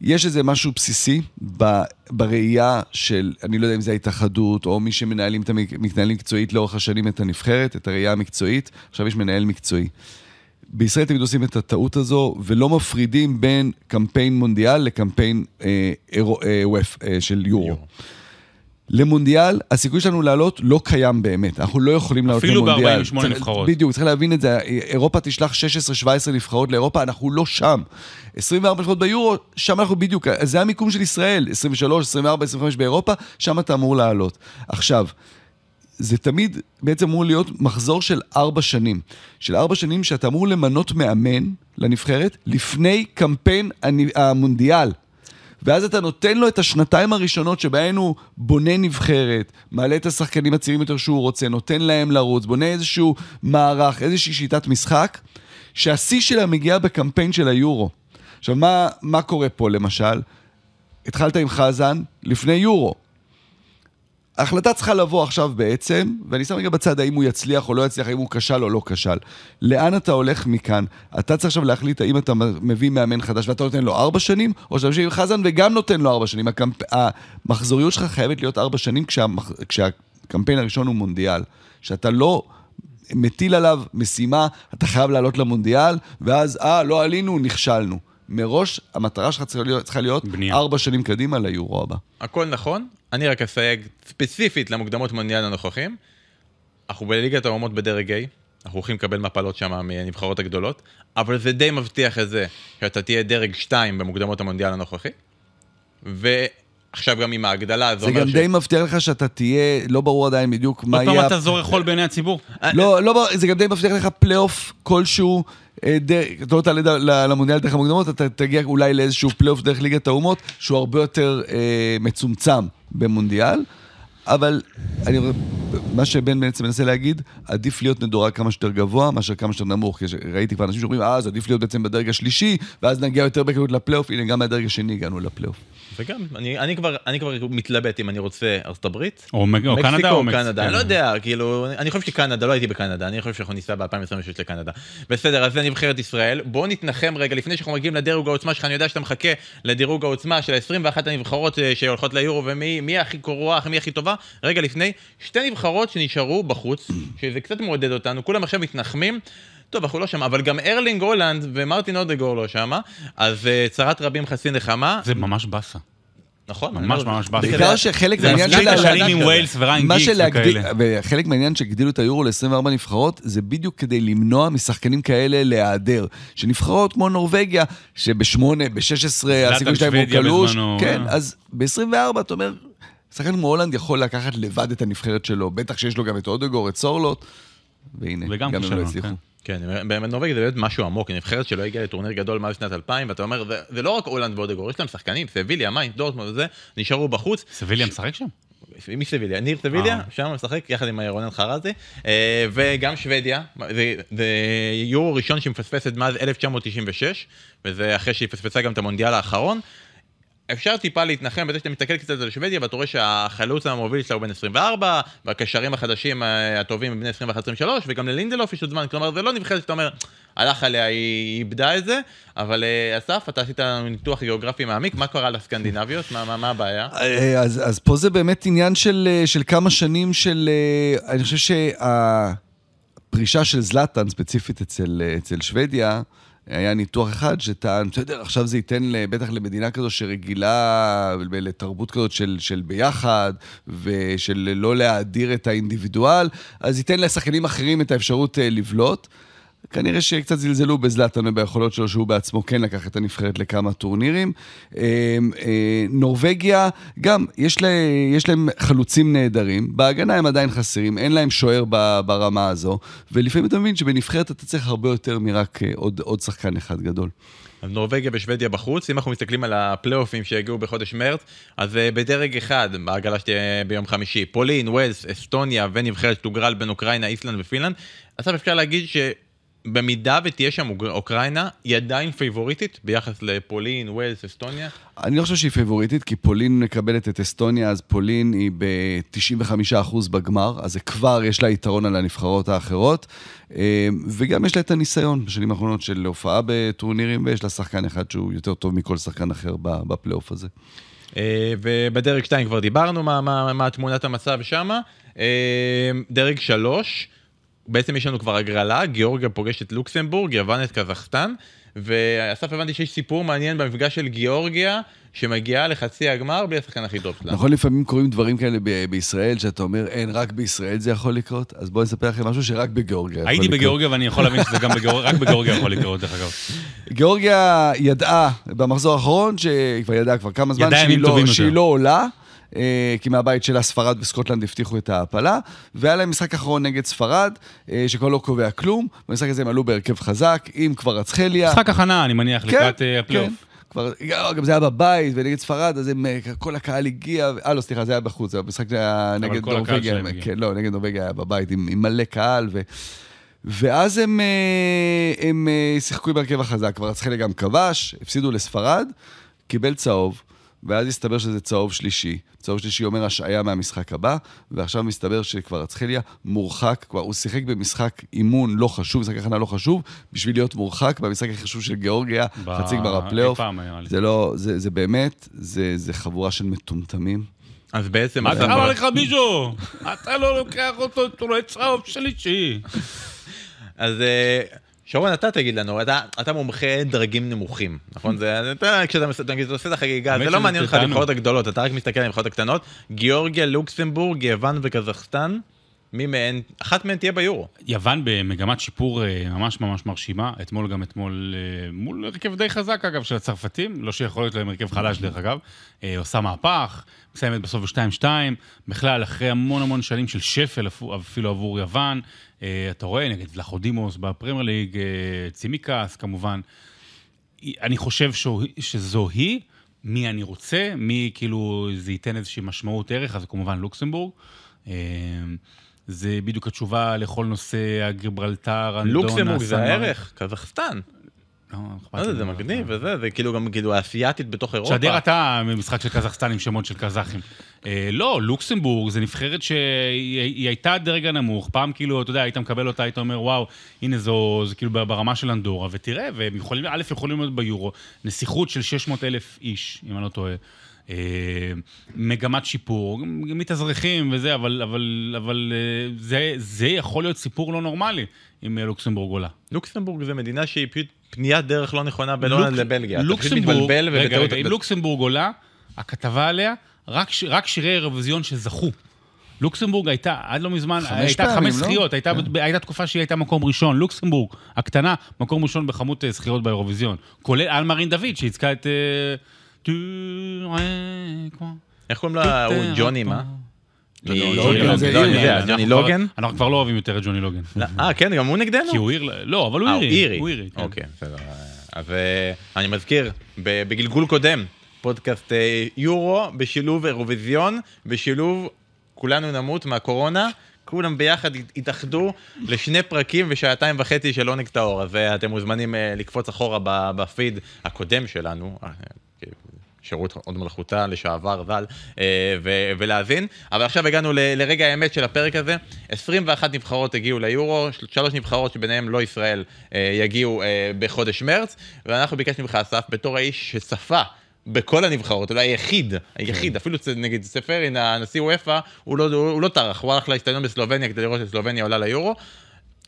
יש איזה משהו בסיסי ב- בראייה של, אני לא יודע אם זה ההתאחדות, או מי שמנהלים את המק- מתנהלים מקצועית לאורך השנים את הנבחרת, את הראייה המקצועית, עכשיו יש מנהל מקצועי. בישראל תמיד עושים את הטעות הזו, ולא מפרידים בין קמפיין מונדיאל לקמפיין אה, אירו, אה, ווף, אה, של יורו. יורו. למונדיאל, הסיכוי שלנו לעלות לא קיים באמת. אנחנו לא יכולים לעלות אפילו למונדיאל. ב-48 צריך- נבחרות. בדיוק, צריך להבין את זה. אירופה תשלח 16-17 נבחרות לאירופה, אנחנו לא שם. 24 נבחרות ביורו, שם אנחנו בדיוק, זה המיקום של ישראל. 23, 24, 25 באירופה, שם אתה אמור לעלות. עכשיו, זה תמיד בעצם אמור להיות מחזור של ארבע שנים. של ארבע שנים שאתה אמור למנות מאמן לנבחרת לפני קמפיין המונדיאל. ואז אתה נותן לו את השנתיים הראשונות שבהן הוא בונה נבחרת, מעלה את השחקנים הצעירים יותר שהוא רוצה, נותן להם לרוץ, בונה איזשהו מערך, איזושהי שיטת משחק, שהשיא שלה מגיע בקמפיין של היורו. עכשיו, מה, מה קורה פה למשל? התחלת עם חזן לפני יורו. ההחלטה צריכה לבוא עכשיו בעצם, ואני שם רגע בצד האם הוא יצליח או לא יצליח, האם הוא כשל או לא כשל. לאן אתה הולך מכאן? אתה צריך עכשיו להחליט האם אתה מביא מאמן חדש ואתה נותן לו ארבע שנים, או שאתה יושב עם חזן וגם נותן לו ארבע שנים. הקמפ... המחזוריות שלך חייבת להיות ארבע שנים כשהמח... כשהקמפיין הראשון הוא מונדיאל. שאתה לא מטיל עליו משימה, אתה חייב לעלות למונדיאל, ואז, אה, לא עלינו, נכשלנו. מראש, המטרה שלך צריכה להיות, צריכה להיות בנייה. ארבע שנים קדימה ליורו הבא. הכל נכון, אני רק אסייג ספציפית למוקדמות מונדיאל הנוכחים. אנחנו בליגת האומות בדרג A, אנחנו הולכים לקבל מפלות שם מהנבחרות הגדולות, אבל זה די מבטיח את זה שאתה תהיה דרג 2 במוקדמות המונדיאל הנוכחי. ועכשיו גם עם ההגדלה, זה זה גם די מבטיח לך שאתה תהיה, לא ברור עדיין בדיוק מה עוד פעם יהיה... אתה זורק חול בעיני הציבור. לא, לא, ברור, זה גם די מבטיח לך פלייאוף כלשהו, אה, דרך- אתה לא תעלה למונדיאל דרך המוקדמות, אתה תגיע אולי לאיזשהו פלייאוף דרך ליגת האומות, שהוא הרבה יותר אה, מצומצם במונדיאל, אבל אני, מה שבן בעצם מנסה להגיד, עדיף להיות מדורג כמה שיותר גבוה מאשר כמה שיותר נמוך, כי ראיתי כבר אנשים שאומרים, אה, אז עדיף להיות בעצם בדרג השלישי, ואז נגיע יותר בקלות לפלייאוף, הנה, גם מהדרג השני הגענו לפלייאוף. וגם, אני, אני, כבר, אני כבר מתלבט אם אני רוצה ארצות הברית. או מק- או קנדה מקסיקו או או מקס- קנדה. אני לא יודע, כאילו, אני חושב שקנדה, לא הייתי בקנדה, אני חושב שאנחנו ניסע ב-2026 לקנדה. בסדר, אז זה נבחרת ישראל. בואו נתנחם רגע, לפני שאנחנו מגיעים לדירוג העוצמה שלך, אני יודע שאתה מחכה לדירוג העוצמה של 21 הנבחרות אה, שהולכות ליורו, ומי מי הכי קורח, מי הכי טובה. רגע לפני, שתי נבחרות שנשארו בחוץ, שזה קצת מעודד אותנו, כולם עכשיו מתנחמים. טוב, אנחנו לא שם, אבל גם ארלינג הולנד ומרטין אודגור לא שמה, אז אה, צרת רבים חצי נחמה. זה ממש באסה. נכון, ממש אומר, ממש באסה. זה בעיקר כדי- שחלק זה מהעניין של את ה- השנים עם. ווילס וריין גיקס וכאלה. וחלק מהעניין שהגדילו את היורו ל-24 נבחרות, זה בדיוק כדי למנוע משחקנים כאלה להיעדר. שנבחרות כמו נורבגיה, שבשמונה, ב-16, הסיכוי שלהם הוא קלוש, כן, אה. אז ב-24 אתה אומר, שחקן כמו הולנד יכול לקחת לבד את הנבחרת שלו, בטח שיש לו גם את אודגור, את סורלוט, והנה, וגם גם הם לא הצליחו. כן. כן, באמת נורבגיה זה באמת משהו עמוק, היא נבחרת שלא הגיעה לטורניר גדול מאז שנת 2000, ואתה אומר, זה, זה לא רק הולנד ואודגור, יש להם שחקנים, סביליה, מיינץ, דורטמונד וזה, נשארו בחוץ. סביליה משחק שם? מי סביליה? ניר סביליה, אה. שם משחק יחד עם רונן חרזי, אה, וגם שוודיה, זה, זה יורו ראשון שהיא מפספסת מאז 1996, וזה אחרי שהיא פספסה גם את המונדיאל האחרון. אפשר טיפה להתנחם בזה שאתה מסתכל קצת על שוודיה ואתה רואה שהחלוץ המוביל שלה הוא בן 24 והקשרים החדשים אה, הטובים הם בני 21-23 וגם ללינדלוף יש עוד זמן, כלומר זה לא נבחרת שאתה אומר הלך עליה, היא איבדה את זה, אבל אה, אסף, אתה עשית ניתוח גיאוגרפי מעמיק, מה קרה לסקנדינביות? מה, מה, מה הבעיה? אה, אז, אז פה זה באמת עניין של, של כמה שנים של... אני חושב שהפרישה של זלאטן, ספציפית אצל, אצל שוודיה, היה ניתוח אחד שטען, בסדר, עכשיו זה ייתן בטח למדינה כזו שרגילה לתרבות כזאת של, של ביחד, ושל לא להאדיר את האינדיבידואל, אז ייתן לשחקנים אחרים את האפשרות אה, לבלוט. כנראה שקצת זלזלו בזלאטן וביכולות שלו, שהוא בעצמו כן לקח את הנבחרת לכמה טורנירים. אה, אה, נורבגיה, גם, יש, לה, יש להם חלוצים נהדרים, בהגנה הם עדיין חסרים, אין להם שוער ברמה הזו, ולפעמים אתה מבין שבנבחרת אתה צריך הרבה יותר מרק אה, עוד, עוד שחקן אחד גדול. אז נורבגיה ושוודיה בחוץ, אם אנחנו מסתכלים על הפלייאופים שיגיעו בחודש מרץ, אז בדרג אחד, בהגרלה שתהיה ביום חמישי, פולין, ווילס, אסטוניה ונבחרת שתוגרל בין אוקראינה, איסלנד ופינלנד, עכשיו אפשר להגיד ש... במידה ותהיה שם אוקראינה, היא עדיין פייבוריטית ביחס לפולין, ווילס, אסטוניה? אני לא חושב שהיא פייבוריטית, כי פולין מקבלת את אסטוניה, אז פולין היא ב-95% בגמר, אז כבר יש לה יתרון על הנבחרות האחרות, אה, וגם יש לה את הניסיון בשנים האחרונות של הופעה בטורנירים, ויש לה שחקן אחד שהוא יותר טוב מכל שחקן אחר בפלייאוף הזה. אה, ובדרג 2 כבר דיברנו מה, מה, מה תמונת המצב שמה. אה, דרג 3, בעצם יש לנו כבר הגרלה, גיאורגיה פוגשת לוקסמבורג, יוון את קזחסטן, ואסף הבנתי שיש סיפור מעניין במפגש של גיאורגיה, שמגיעה לחצי הגמר בלי השחקן הכי טוב שלה. נכון, לפעמים קורים דברים כאלה ב- בישראל, שאתה אומר, אין, רק בישראל זה יכול לקרות, אז בואו נספר לכם משהו שרק בגיאורגיה יכול לקרות. הייתי בגיאורגיה ואני יכול להבין שזה גם בגיאורגיה, רק בגיאורגיה יכול לקרות, דרך אגב. גיאורגיה ידעה במחזור האחרון, שהיא כבר ידעה כבר כמה זמן, שהיא לא, שהיא לא עולה. אה, כי מהבית שלה ספרד וסקוטלנד הבטיחו את ההעפלה, והיה להם משחק אחרון נגד ספרד, אה, שכבר לא קובע כלום, במשחק הזה הם עלו בהרכב חזק, עם כבר רצחליה. משחק הכנה, אני מניח, כן, לקראת אה, הפלייאוף. כן. כבר, גם זה היה בבית, ונגד ספרד, אז הם, כל הקהל הגיע, אה, לא, סליחה, זה היה בחוץ, המשחק היה נגד נורבגיה, כן, לא, נגד נורבגיה היה בבית עם, עם מלא קהל, ו... ואז הם, הם שיחקו בהרכב החזק, כבר רצחליה גם כבש, הפסידו לספרד, קיבל צהוב, ואז הסתבר שזה צהוב שלישי. צהוב שלישי אומר השעיה מהמשחק הבא, ועכשיו מסתבר שכבר אצחליה מורחק, כבר הוא שיחק במשחק אימון לא חשוב, משחק הכנה לא חשוב, בשביל להיות מורחק במשחק הכי חשוב של גיאורגיה, ב... חצי גמר הפלייאוף. זה לא, זה, זה באמת, זה, זה חבורה של מטומטמים. אז בעצם... מה קרה לך מישהו? אתה לא לוקח אותו, אתה רואה צהוב שלישי. אז אה, שרון, אתה תגיד לנו, אתה, אתה מומחה דרגים נמוכים, נכון? זה, אתה, כשאתה נגיד, עושה את החגיגה, זה לא מעניין אותך הנבחרות הגדולות, אתה רק מסתכל על הנבחרות הקטנות. גיאורגיה, לוקסמבורג, יוון וקזחסטן, מי מהן, אחת מהן תהיה ביורו. יוון במגמת שיפור אה, ממש ממש מרשימה, אתמול גם אתמול, אה, מול הרכב די חזק אגב של הצרפתים, לא שיכול להיות להם הרכב חלש דרך אגב, אה, עושה מהפך, מסיימת בסוף ב-2-2, בכלל אחרי המון המון שנים של שפל אפילו עבור יוון, אתה רואה נגד ולחודימוס בפרמייר ליג, צימקס כמובן, אני חושב שזו היא. מי אני רוצה, מי כאילו זה ייתן איזושהי משמעות ערך, אז כמובן לוקסמבורג. זה בדיוק התשובה לכל נושא הגיברלטר, אנדונה, לוקסמבורג זה הערך, קזחסטן. לא, לא זה מגניב וזה, זה כאילו גם כאילו האסייתית בתוך אירופה. שדר אתה ממשחק של קזחסטן עם שמות של קזחים. אה, לא, לוקסמבורג זה נבחרת שהיא הייתה דרג הנמוך, פעם כאילו, אתה יודע, היית מקבל אותה, היית אומר, וואו, הנה זו, זה כאילו ברמה של אנדורה, ותראה, והם יכולים, א', יכולים להיות ביורו, נסיכות של 600 אלף איש, אם אני לא טועה. אה, מגמת שיפור, מתאזרחים וזה, אבל, אבל, אבל אה, זה, זה יכול להיות סיפור לא נורמלי אם לוקסמבורג עולה. לוקסמבורג זה מדינה שהיא פשוט פניית דרך לא נכונה בין הולנד לבלגיה. לוקסמבורג, רגע, רגע, אם לוקסמבורג עולה, הכתבה עליה, רק, רק שירי אירוויזיון שזכו. לוקסמבורג הייתה, עד לא מזמן, הייתה פעמים, חמש לא? זכיות, לא? הייתה, כן. הייתה תקופה שהיא הייתה מקום ראשון. לוקסמבורג, הקטנה, מקום ראשון בכמות אה, זכיות באירוויזיון. כולל אלמרין דוד, שייצגה את... איך קוראים לה? ג'וני, מה? ג'וני לוגן? אנחנו כבר לא אוהבים יותר את ג'וני לוגן. אה, כן, גם הוא נגדנו? כי הוא עיר, לא, אבל הוא אה, אירי. הוא אירי. כן. אוקיי, בסדר. אז אה, אני מזכיר, בגלגול קודם, פודקאסט אה, יורו בשילוב אירוויזיון, בשילוב כולנו נמות מהקורונה. כולם ביחד התאחדו לשני פרקים ושעתיים וחצי של עונג טהור, אז אתם מוזמנים לקפוץ אחורה בפיד הקודם שלנו, שירות עוד מלכותה לשעבר ז"ל, אה, ולהאזין. אבל עכשיו הגענו לרגע האמת של הפרק הזה. 21 נבחרות הגיעו ליורו, שלוש נבחרות שביניהן לא ישראל אה, יגיעו אה, בחודש מרץ, ואנחנו ביקשנו ממך, אסף, בתור האיש שצפה בכל הנבחרות, אולי היחיד, היחיד, כן. אפילו נגיד ספרין, הנשיא וופא, הוא לא, הוא לא טרח, הוא הלך להסתנון בסלובניה כדי לראות שסלובניה עולה ליורו.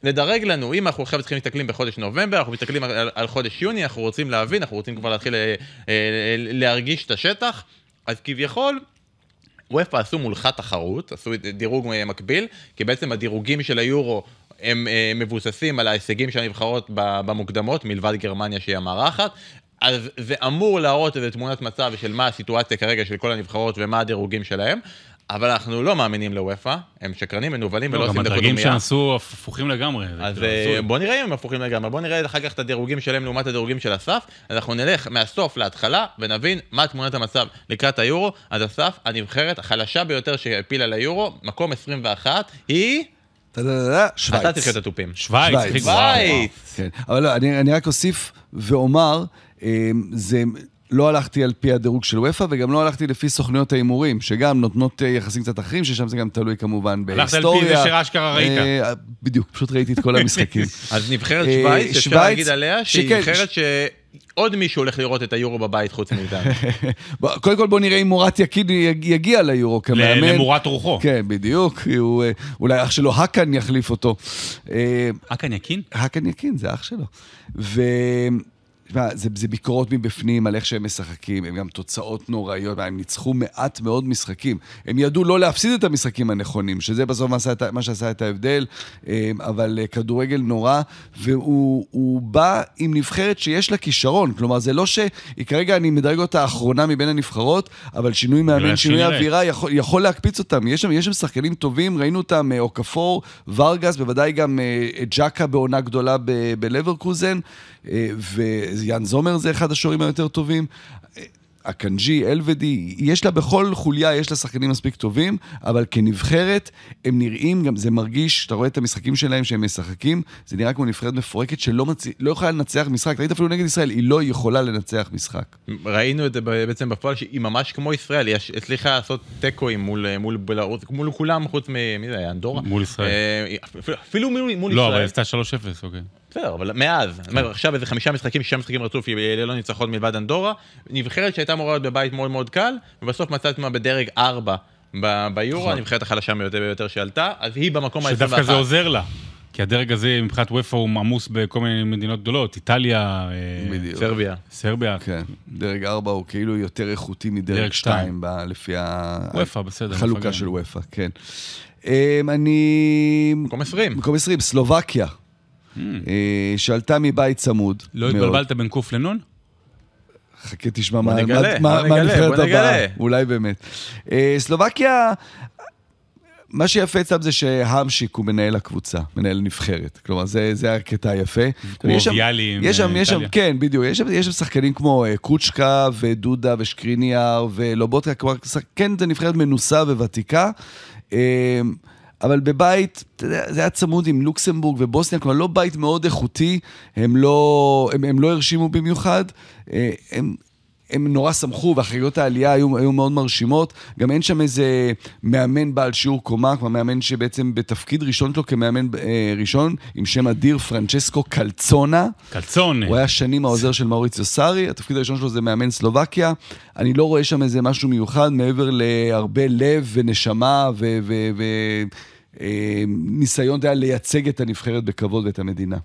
לדרג לנו, אם אנחנו עכשיו צריכים להסתכלים בחודש נובמבר, אנחנו מסתכלים על, על חודש יוני, אנחנו רוצים להבין, אנחנו רוצים כבר להתחיל אה, אה, להרגיש את השטח, אז כביכול, וופא עשו מולך תחרות, עשו דירוג מקביל, כי בעצם הדירוגים של היורו הם אה, מבוססים על ההישגים של הנבחרות במוקדמות, מלבד גרמניה שהיא המארחת. אז זה אמור להראות איזה תמונת מצב של מה הסיטואציה כרגע של כל הנבחרות ומה הדירוגים שלהם, אבל אנחנו לא מאמינים לוופא, הם שקרנים, מנוולים ולא לא, גם עושים הדרגים דקות שעשו הפוכים לגמרי. אז כאילו אה. בוא נראה אם הם הפוכים לגמרי, בוא נראה אחר כך את הדירוגים שלהם לעומת הדירוגים של אסף, אנחנו נלך מהסוף להתחלה ונבין מה תמונת המצב לקראת היורו, אז אסף, הנבחרת החלשה ביותר שהפילה ליורו, מקום 21, היא... שווייץ. אתה תחיה את התופים. שווייץ, שווייץ. כן, אבל לא, אני, אני רק אוסיף ואומר, אה, זה... לא הלכתי על פי הדירוג של וופא, וגם לא הלכתי לפי סוכניות ההימורים, שגם נותנות אה, יחסים קצת אחרים, ששם זה גם תלוי כמובן הלכת על בהיסטוריה. פי זה שאשכרה ראית. אה, בדיוק, פשוט ראיתי את כל המשחקים. אז נבחרת אה, שווייץ, אפשר להגיד עליה שהיא נבחרת שעוד מישהו הולך לראות את היורו בבית חוץ מאיתנו. קודם כל בוא נראה אם מורת יקין יג- יגיע ליורו כמאמן. למורת רוחו. כן, בדיוק, הוא, אולי אח שלו האקן יחליף אותו. אכן יקין? האקן יקין, זה אח שלו. תשמע, זה, זה ביקורות מבפנים על איך שהם משחקים, הם גם תוצאות נוראיות, הם ניצחו מעט מאוד משחקים. הם ידעו לא להפסיד את המשחקים הנכונים, שזה בסוף מה, עשה מה שעשה את ההבדל, אה, אבל אה, כדורגל נורא, והוא הוא בא עם נבחרת שיש לה כישרון. כלומר, זה לא שהיא כרגע, אני מדרג אותה האחרונה מבין הנבחרות, אבל שינוי מאמן, שינוי. אווירה יכול, יכול להקפיץ אותם. יש שם, יש שם שחקנים טובים, ראינו אותם, אה, אוקפור, ורגס, בוודאי גם אה, ג'קה בעונה גדולה ב- בלברקוזן, אה, ויאן זומר זה אחד השוערים היותר טובים. אה, הקנג'י, אלבדי, יש לה בכל חוליה, יש לה שחקנים מספיק טובים, אבל כנבחרת, הם נראים, גם זה מרגיש, אתה רואה את המשחקים שלהם שהם משחקים, זה נראה כמו נבחרת מפורקת שלא מצ... לא יכולה לנצח משחק. ראית אפילו נגד ישראל, היא לא יכולה לנצח משחק. ראינו את זה בעצם בפועל, שהיא ממש כמו ישראל, היא הצליחה לעשות תיקואים מול, מול בלרוס, מול כולם חוץ מ... מי זה היה? אנדורה? מול ישראל. אה, אפילו- אפילו מול, מול לא, אבל ישראל. עשתה 3-0, אוקיי. בסדר, אבל מאז, עכשיו איזה חמישה משחקים, שישה משחקים רצוף, היא ללא ניצחון מלבד אנדורה, נבחרת שהייתה אמורה להיות בבית מאוד מאוד קל, ובסוף מצאה את עצמה בדרג 4 ב- ביורו, נכון. הנבחרת החלשה ביותר ביותר שעלתה, אז היא במקום ה-21. שדווקא זה עוזר לה. כי הדרג הזה מבחינת וופא הוא עמוס בכל מיני מדינות גדולות, איטליה, אה, בדיוק. סרביה. סרביה, כן, דרג 4 הוא כאילו יותר איכותי מדרג דרג 2, לפי ה- וופא, בסדר. החלוקה. של וופא, כן. אמ, אני... מקום 20. מקום 20, סלובקיה, Hmm. אה, שעלתה מבית צמוד. לא מאוד. התבלבלת בין קוף לנון? חכה, תשמע מה הנבחרת הבאה. אולי באמת. אה, סלובקיה, מה שיפה אצלם זה שהמשיק הוא מנהל הקבוצה, מנהל נבחרת. כלומר, זה, זה הקטע היפה. כמו ויאלי עם, יש שם, אה, יש שם, איטליה. כן, בדיוק. יש שם, יש שם שחקנים כמו קוצ'קה ודודה ושקריניאר ולובוטקה, כלומר, כן, זו נבחרת מנוסה וותיקה. אבל בבית, זה היה צמוד עם לוקסמבורג ובוסניה, כלומר לא בית מאוד איכותי, הם לא, הם, הם לא הרשימו במיוחד, אה, הם, הם נורא שמחו, והחגיגות העלייה היו, היו מאוד מרשימות. גם אין שם איזה מאמן בעל שיעור קומה, כמו מאמן שבעצם בתפקיד ראשון שלו כמאמן אה, ראשון, עם שם אדיר, פרנצ'סקו קלצונה. קלצונה. הוא היה שנים העוזר של מאוריציו סארי, התפקיד הראשון שלו זה מאמן סלובקיה. אני לא רואה שם איזה משהו מיוחד מעבר להרבה לב ונשמה וניסיון לייצג את הנבחרת בכבוד ואת המדינה.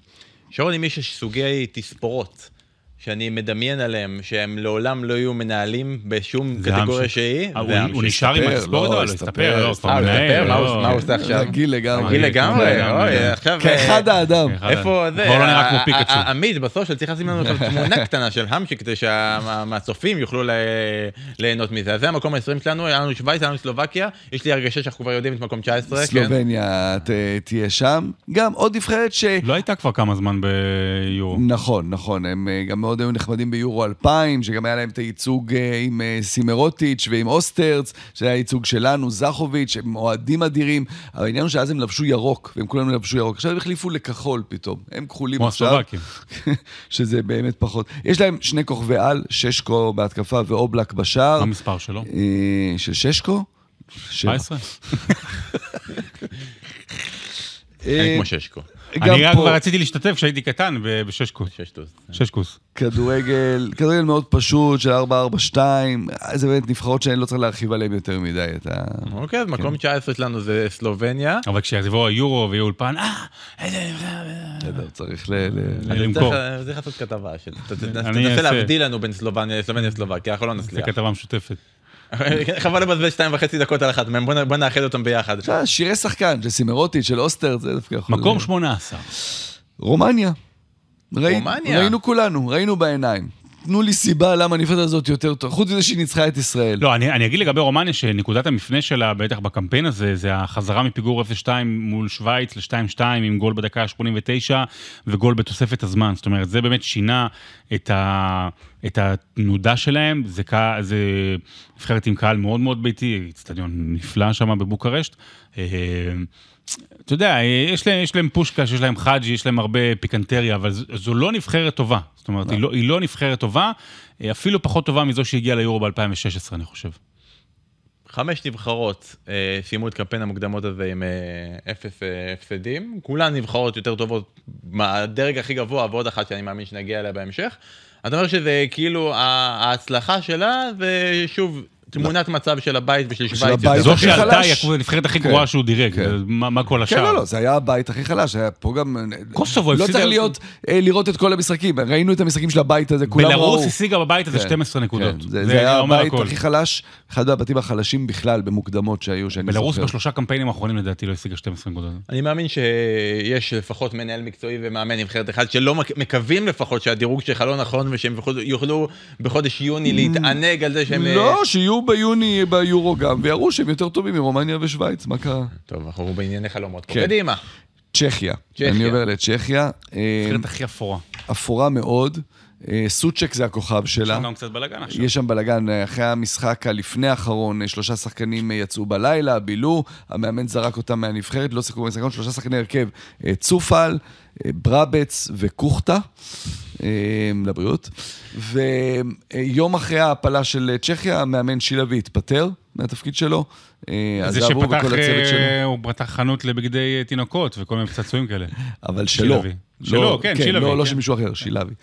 שרון, אם יש סוגי תספורות שאני מדמיין עליהם, שהם לעולם לא יהיו מנהלים בשום קטגוריה. שהיא, אה, הוא-. נשאר עם התספורת לא, או לא? הסתפר, לא, כבר הוא מנהל. הסתפר? מה הוא- לא. עושה עכשיו? רגיל לגמרי. רגיל לגמרי. אוי, עכשיו... כאחד אה, האדם. אחד איפה זה? כבר לא נראה כמו ה- עמית, בסוף צריך לשים לנו עכשיו תמונה קטנה של המשיק, כדי שהצופים יוכלו ל- ליהנות מזה. אז זה המקום ה-20 שלנו, היה לנו שווייץ, היה לנו סלובקיה, יש לי הרגשה שאנחנו כבר יודעים את מקום 19, כן? סלובניה תהיה שם. גם עוד נבחרת ש... לא הייתה כבר כמה זמן ביורו. נכון, נכון, הם אה, גם מאוד היו נחמדים ביורו 2000, שגם היה להם את הייצוג אה, עם אה, סימרוטיץ' ועם אוסטרץ, שהיה הייצוג שלנו, זכוביץ', הם אוהדים אדירים, אבל העניין הוא שאז הם לבשו ירוק, והם כולם לבשו ירוק. עכשיו הם החליפו לכחול פתאום, הם כחולים כמו עכשיו. הסלובקים. שזה באמת פחות. יש להם שני כוכבי על, ששקו בהתקפה ואובלק בשער. מה המספר שלו? אה, של ששקו? שבע. 17? אין אה, כמו ששקו. גם אני רק פה- כבר רציתי להשתתף כשהייתי קטן ב- בששקוס. ששטוס. ששקוס. כדורגל, כדורגל מאוד פשוט של 4-4-2, זה באמת נבחרות שאני לא צריך להרחיב עליהן יותר מדי את ה... אוקיי, אז כן. מקום 19 שלנו זה סלובניה. אבל כשיבוא היורו ויהיה אולפן, אה, איזה... בסדר, צריך ל... ל- אני למכור. צריך- לעשות כתבה, אני תנסה. להבדיל לנו בין סלובניה לסלובניה לסלובקיה, אנחנו לא זה נצליח. כתבה משותפת. חבל לבזבז שתיים וחצי דקות על אחת מהם, בוא נאחד אותם ביחד. עכשיו, שירי שחקן, של סימרוטיץ', של אוסטר, זה דווקא יכול... מקום 18. רומניה. רומניה. ראינו כולנו, ראינו בעיניים. תנו לי סיבה למה הנבחרת הזאת יותר טוב, חוץ מזה שהיא ניצחה את ישראל. לא, אני, אני אגיד לגבי רומניה שנקודת המפנה שלה, בטח בקמפיין הזה, זה החזרה מפיגור 0-2 מול שווייץ ל-2-2 עם גול בדקה ה-89 וגול בתוספת הזמן. זאת אומרת, זה באמת שינה את, ה, את התנודה שלהם. זה, קה, זה נבחרת עם קהל מאוד מאוד ביתי, אצטדיון נפלא שם בבוקרשט. אתה יודע, יש להם, יש להם פושקש, יש להם חאג'י, יש להם הרבה פיקנטריה, אבל זו, זו לא נבחרת טובה. זאת אומרת, היא לא, היא לא נבחרת טובה, אפילו פחות טובה מזו שהגיעה ליורו ב-2016, אני חושב. חמש נבחרות אה, סיימו את קמפיין המוקדמות הזה עם אה, אפס אה, הפסדים, כולן נבחרות יותר טובות מהדרג הכי גבוה ועוד אחת שאני מאמין שנגיע אליה בהמשך. אתה אומר שזה כאילו ההצלחה שלה זה שוב תמונת מצב של הבית ושל שווייץ. זו שעלתה. היא הנבחרת הכי כן, גרועה שהוא דירג, כן. מה כל השאר? כן, לא, לא, זה היה הבית הכי חלש, היה פה גם... קוסובו לא הפסידה- צריך להיות, אה, לראות את כל המשחקים, ראינו את המשחקים של הבית הזה, כולם ראו. בלרוס השיגה בבית הזה כן, 12 נקודות. כן, זה, זה היה הבית. הכי חלש, אחד מהבתים החלשים בכלל במוקדמות שהיו, שאני בלרוס זוכר. בשלושה קמפיינים האחרונים לדעתי לא השיגה 12 נקודות. אני מאמין שיש לפחות מנהל מקצועי ומאמן נבחרת אחד שלא מק- מקווים לפחות שהדירוג שלך לא נכון ושהם יוכלו- בחודש יוני להתענג על זה שהם... אה, לא, שיהיו ביוני ביורו גם, ויראו שהם יותר טובים מרומניה ושווייץ, מה קרה? טוב, אנחנו בענייני חלומות. פה. כן. קדימה. צ'כיה. צ'כיה. אני עובר לצ'כיה. אה, הנבחרת הכי אפורה. אפורה מאוד. אה, סוצ'ק זה הכוכב יש שלה. שם גם קצת בלאגן עכשיו. יש שם בלאגן, אה, אחרי המשחק הלפני האחרון, אה, שלושה שחקנים יצאו בלילה, בילו, המאמן זרק אותם מהנבחרת, לא שיחקו במשחק האחרון, שלושה שחקני הרכב, צופל, ברבץ וקוכטה, לבריאות. ויום אחרי ההעפלה של צ'כיה, המאמן שילבי התפטר מהתפקיד שלו. אה, זה שפתח, וכל הצוות שלו. אה, הוא פתח חנות לבגדי אה, תינוקות וכל מיני פצצועים כאלה. אבל שלו. שילבי. שלו, כן, שילבי, לא, לא כן. של מישהו אחר, שילבי.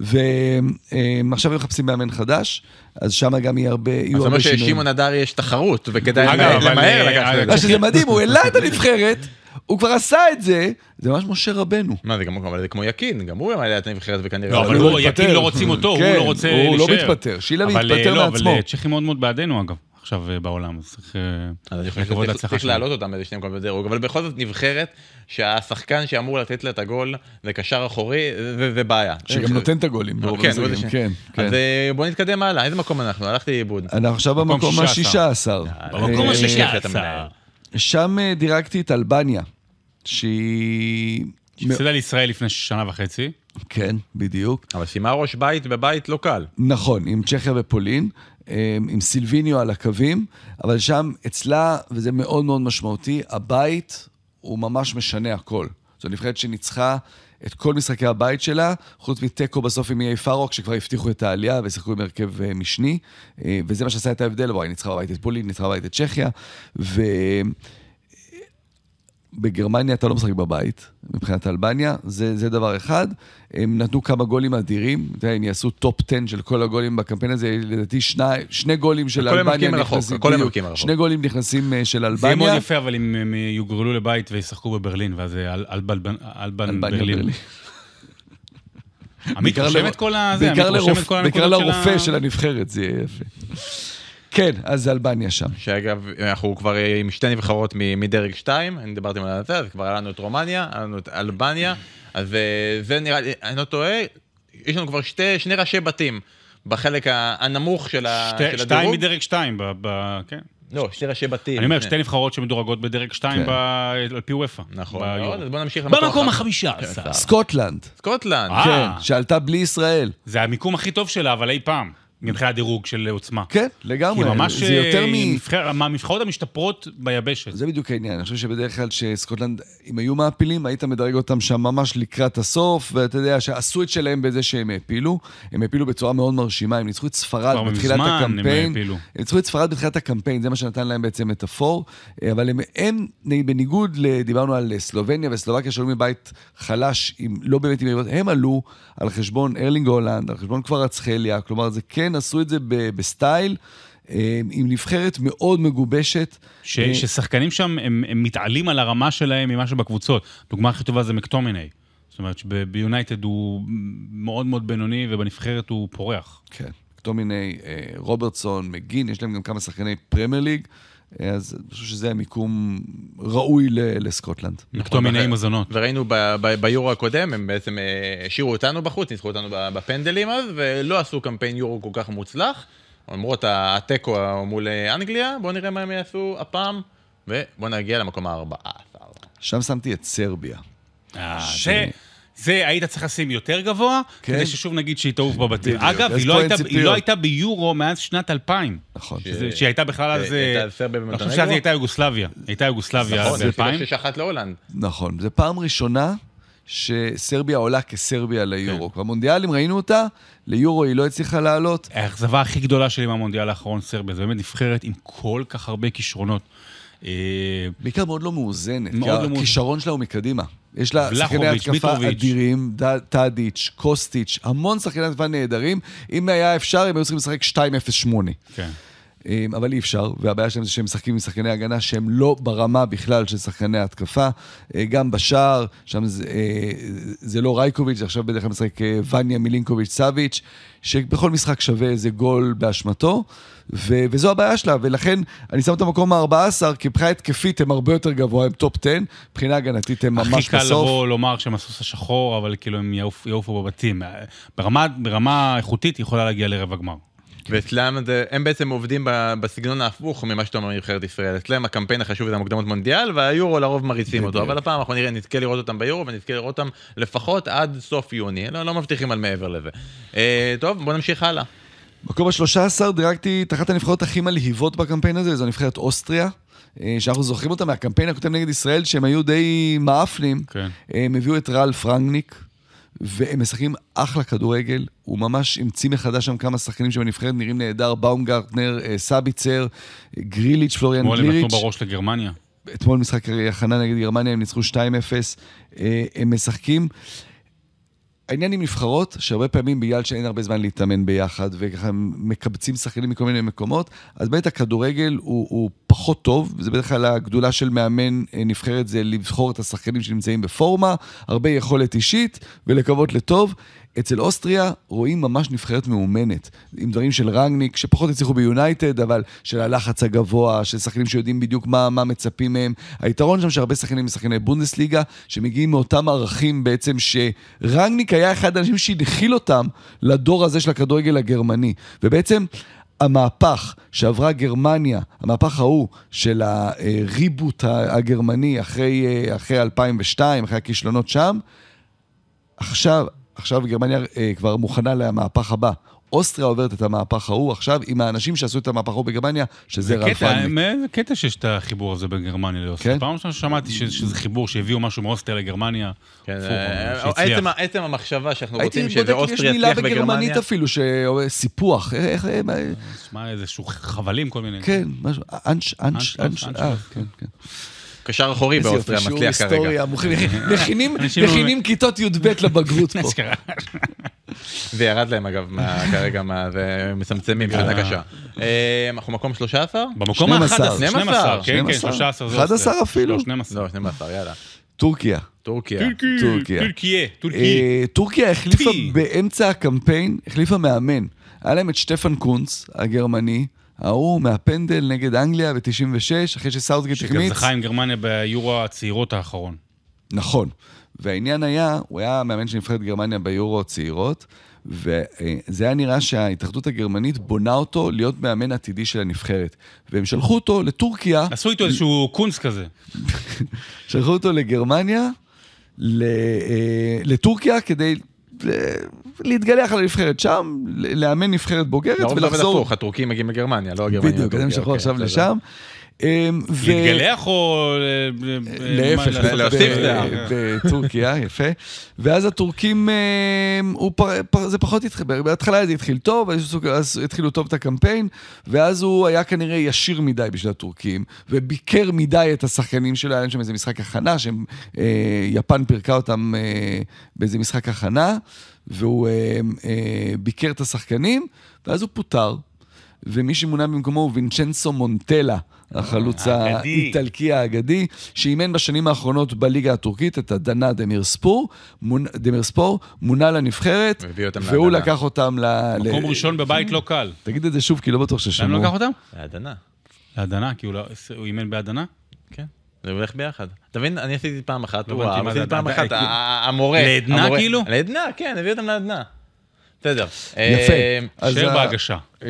ועכשיו הם מחפשים מאמן חדש, אז שם גם יהיה הרבה, יהיו זאת אומרת שינויים. ששמעון אדרי יש תחרות, וכדאי למהר- לקחת את מה זה. שזה מדהים, הוא העלה את הנבחרת, הוא כבר עשה את זה, זה ממש משה רבנו. מה זה גם אבל זה כמו יקין, גם הוא מעלה את הנבחרת וכנראה... לא, אבל הוא. יקין לא רוצים אותו, הוא כן, לא רוצה הוא לא להישאר. מתפטר, התפטר לא, מעצמו. אבל צ'כים מאוד מאוד בעדנו, אגב, עכשיו אה, בעולם, אז צריך... אה, אז אני חושב לקוות להצלחה צריך שלהם. להעלות אותם באיזה שני מקומות בדירוג, אבל בכל זאת נבחרת שהשחקן שאמור לתת לה את הגול זה קשר אחורי, זה זה בעיה. שגם נותן את הגולים. כן, כן, כן. אז אה, בוא נתקדם הלאה, איזה מקום אנחנו? הלכתי לאיבוד. אנחנו עכשיו מקום במקום 16. ה-16. במקום אה, השישה אתה מנהל. שם אה, דירגתי את אלבניה, שהיא... שהפסידה לישראל לפני שנה וחצי. כן, בדיוק. אבל סיימה ראש בית בבית לא קל. נכון, עם צ'כיה ופולין, אה, עם סילביניו על הקווים, אבל שם אצלה, וזה מאוד מאוד משמעותי, הבית הוא ממש משנה הכל. זו נבחרת שניצחה את כל משחקי הבית שלה, חוץ מתיקו בסוף עם איי פארוק, שכבר הבטיחו את העלייה ושיחקו עם הרכב אה, משני, אה, וזה מה שעשה את ההבדל, וואי, ניצחה בבית את פולין, ניצחה בבית את צ'כיה, ו... בגרמניה אתה לא משחק בבית, מבחינת אלבניה, זה, זה דבר אחד. הם נתנו כמה גולים אדירים, אתה יודע, הם יעשו טופ 10 של כל הגולים בקמפיין הזה, לדעתי שני, שני גולים של הכל הם אלבניה נכנסים, הכל הם. מבקיעים מרחוק. שני גולים נכנסים אה, של זה יהיה מאוד אלבניה. יפה, אבל אם הם יוגרלו לבית וישחקו בברלין, ואז זה אל- אלבן אלבן אלבניה, ברלין. ברלין. עמית בעיקר רושם את כל הזה, בעיקר עמית רושם את כל בעיקר הנקודות של לרופא ה... של הנבחרת, זה יהיה יפה. כן, אז זה אלבניה שם. שאגב, אנחנו כבר אה, עם שתי נבחרות מ- מדרג 2, אני דיברתי על זה, אז כבר היה לנו את רומניה, היה לנו את אלבניה, אז אה, זה נראה לי, אני לא טועה, יש לנו כבר שתי, שני ראשי בתים בחלק הנמוך של ה- שתי- של שתיים הדירוג. מדרג שתיים, ב- ב- כן. לא, שתי ראשי בתים. אני אומר. שתי נבחרות שמדורגות בדרג שתיים כן. ב- על פי אופ"א. נכון. מאוד, אז בוא נמשיך במקום החמ- החמישה עשר. סקוטלנד, סקוטלנד. אה. כן, שעלתה בלי ישראל. זה המיקום הכי טוב שלה, אבל אי פעם, מבחינת דירוג של עוצמה. כן, כי לגמרי. ממש זה יותר אה, מ... נבחר- מהנבחרות המשתפרות ביבשת. זה בדיוק העניין, אני חושב שבדרך כלל שסקוטלנד, אם היו מעפילים, היית מדרג אותם שם ממש לקראת הסוף, ואתה יודע שעשו את שלהם בזה שהם העפילו. הם העפילו בצורה מאוד מרשימה, הם ניצחו את ספרד בתחילת הם הקמפיין. העפילו. הם ניצחו את ספרד בתחילת הקמפיין, זה מה שנתן להם בעצם את הפור. אבל הם, הם בניגוד, דיברנו על סלובניה וסלובקיה שעלו מבית חלש, עם, לא באמת עם יריבות, הם עלו על חשבון ארלינג הולנד, על חשבון קבארצחליה, כלומר, זה כן, עשו את זה בסטייל. אה, עם נבחרת מאוד מגובשת. ש, אה, ששחקנים שם, הם, הם מתעלים על הרמה שלהם ממה שבקבוצות. דוגמה הכי טובה זה מקטומני. זאת אומרת שביונייטד הוא מאוד מאוד בינוני, ובנבחרת הוא פורח. כן. מקטומיני, אה, רוברטסון, מגין, יש להם גם כמה שחקני פרמייר ליג, אז אני חושב שזה המיקום ראוי לסקוטלנד. מקטומיני נכון, מזונות. וראינו ביורו הקודם, הם בעצם אה, השאירו אותנו בחוץ, ניצחו אותנו בפנדלים אז, ולא עשו קמפיין יורו כל כך מוצלח. למרות התיקו מול אה, אנגליה, בואו נראה מה הם יעשו הפעם, ובואו נגיע למקום הארבעה עשר. שם שמתי את סרביה. אה, ש- זה היית צריך לשים יותר גבוה, כן. כדי ששוב נגיד שהיא תעוף בבתים. אגב, היא לא הייתה- היא. לא הייתה ביורו מאז שנת 2000. נכון. ש- שהיא הייתה בכלל אז... אה, אני חושב? שאז היא הייתה יוגוסלביה. היא הייתה יוגוסלביה נכון, אז זה 2000. הפסידה 6-1 להולנד. נכון. זו פעם ראשונה שסרביה עולה כסרביה ליורו. כן. כבר מונדיאלים ראינו אותה, ליורו היא לא הצליחה לעלות. האכזבה הכי גדולה שלי מהמונדיאל האחרון, סרביה, זה באמת נבחרת עם כל כך הרבה כישרונות. אה, בעיקר מאוד לא מאוזנת. מאוד כי לא מאוזנת. הכישרון שלה הוא מקדימה. יש לה שחקני התקפה. אדירים, טאדיץ', קוסטיץ', המון שחקני התקפה נהדרים. אם היה אפשר, הם היו צריכים לשחק 2-0-8. כן. אמ, אבל אי אפשר, והבעיה שלהם זה שהם משחקים עם שחקני הגנה שהם לא ברמה בכלל של שחקני התקפה. אה, גם בשער, שם זה, אה, זה לא רייקוביץ', זה עכשיו בדרך כלל משחק אה, ואניה מילינקוביץ' סאביץ', שבכל משחק שווה איזה גול באשמתו, ו- וזו הבעיה שלה, ולכן אני שם את המקום ה-14, כי מבחינה התקפית הם הרבה יותר גבוה, הם טופ 10, מבחינה הגנתית הם הכי ממש קל בסוף. לבוא לומר שהם הסוס השחור, אבל כאילו הם יעופו בבתים. ברמה- ברמה איכותית היא יכולה להגיע לרבע גמר. ואצלם זה, הם בעצם עובדים בסגנון ההפוך ממה שאתה אומר מנבחרת ישראל. אצלם הקמפיין החשוב זה המוקדמות מונדיאל, והיורו לרוב מריצים אותו. אבל הפעם אנחנו נראה, נזכה לראות אותם ביורו, ונזכה לראות אותם לפחות עד סוף יוני. לא, לא מבטיחים על מעבר לזה. אה, טוב, בוא נמשיך הלאה. מקום ה-13, דירגתי את אחת הנבחרות הכי מלהיבות בקמפיין הזה, זו נבחרת אוסטריה. אה, שאנחנו זוכרים אותה מהקמפיין הקודם נגד ישראל, שהם היו די מאפנים. כן. הם הביאו את רלף רנגניק, והם משחקים אחלה כדורגל. הוא ממש המציא מחדש שם כמה שחקנים שבנבחרת נראים נהדר, באומגרטנר, אה, סביצר, אה, גריליץ', פלוריאן אתמול הם נתנו גליריץ'. בראש לגרמניה. אתמול משחק הכנה נגד גרמניה, הם ניצחו 2-0. אה, הם משחקים... העניין עם נבחרות, שהרבה פעמים בגלל שאין הרבה זמן להתאמן ביחד, וככה הם מקבצים שחקנים מכל מיני מקומות, אז באמת הכדורגל הוא, הוא פחות טוב, זה בדרך כלל הגדולה של מאמן אה, נבחרת זה לבחור את השחקנים שנמצאים בפורמה, הרבה יכולת אישית ולקוות לטוב. אצל אוסטריה רואים ממש נבחרת מאומנת, עם דברים של רנגניק, שפחות הצליחו ביונייטד, אבל של הלחץ הגבוה, של שחקנים שיודעים בדיוק מה, מה מצפים מהם. היתרון שם שהרבה שחקנים הם שחקני בונדסליגה, שמגיעים מאותם ערכים בעצם, שרנגניק היה אחד האנשים שהנחיל אותם לדור הזה של הכדורגל הגרמני. ובעצם... המהפך שעברה גרמניה, המהפך ההוא של הריבוט הגרמני אחרי, אחרי 2002, אחרי הכישלונות שם, עכשיו, עכשיו גרמניה אה, כבר מוכנה למהפך הבא. אוסטריה עוברת את המהפך ההוא עכשיו עם האנשים שעשו את המהפך ההוא בגרמניה, שזה זה רלף קטע. זה קטע שיש את החיבור הזה בין גרמניה לאוסטריה. כן. פעם ראשונה ששמעתי שזה חיבור, שהביאו משהו מאוסטריה לגרמניה. כן, אה, שהצליח. עצם המחשבה שאנחנו רוצים שזה אם יש אוסטריה מילה יצליח בגרמנית בגרמניה. אפילו, סיפוח, איך, איך, שמע, איזשהו חבלים כל מיני. כן, משהו, אנש, אנש, אה, אנש. כן, כן. קשר אחורי באוסטריה מצליח כרגע. מכינים- לא- כיתות י"ב לבגרות פה. זה ירד להם אגב כרגע, מה- זה מצמצמים, שנה אה. קשה. אה, אנחנו מקום 13? במקום 12. ה-11, 12, כן, כן, 12. 13 זה 11 אוסטריה. אפילו. לא, 12. לא, 12, יאללה. טורקיה. טורקיה. טורקיה. טורקיה, טורקיה. אה, טורקיה החליפה. באמצע הקמפיין, החליפה מאמן. היה להם את שטפן קונץ, הגרמני, ההוא מהפנדל נגד אנגליה ב-96, אחרי שסאוטגייט שגם החמיץ. זכה עם גרמניה ביורו הצעירות האחרון. נכון. והעניין היה, הוא היה מאמן של נבחרת גרמניה ביורו הצעירות, וזה היה נראה שההתאחדות הגרמנית בונה אותו להיות מאמן עתידי של הנבחרת. והם שלחו אותו לטורקיה, עשו איתו איזשהו קונץ כזה. שלחו אותו לגרמניה, אה, לטורקיה, כדי ל- להתגלח על הנבחרת שם, לאמן נבחרת בוגרת לרוב זה עובד ולחזור. הפוך, הטורקים מגיעים לגרמניה, לא הגרמנים. בדיוק, הם שלחו אוקיי, עכשיו. לשם. אמ, ו- להתגלח או... ל- ל- להפך, להוסיף שיער. בטורקיה, יפה. ואז הטורקים, אמ, זה פחות התחיל, בהתחלה זה התחיל טוב, אז התחילו טוב את הקמפיין, ואז הוא היה כנראה ישיר מדי בשביל הטורקים, וביקר מדי את השחקנים שלו, היה שם איזה משחק הכנה, שיפן פירקה אותם אה, באיזה משחק הכנה, והוא אה, אה, ביקר את השחקנים, ואז הוא פוטר. ומי שמונה במקומו הוא וינצ'נסו מונטלה, החלוץ האגדי. האיטלקי האגדי, שאימן בשנים האחרונות בליגה הטורקית את הדנה דמיר ספור, מונ- דמיר ספור, מונה לנבחרת, והוא להדנה. לקח אותם ל... מקום ל- ראשון בבית לא קל. תגיד את זה שוב, כי לא בטוח למה ששמעו. לא לקח אותם? להדנה. להדנה, כי הוא לא- הוא אימן בהדנה? כן. זה הולך ביחד. אתה מבין, אני עשיתי פעם אחת, לא וואו, הבנתי, מה עשיתי פעם? אחת, ה- ה- המורה. לעדנה, המורה- כאילו? לעדנה, כן, הביא אותם לעדנה. בסדר. יפה. אה, שר בהגשה. אה,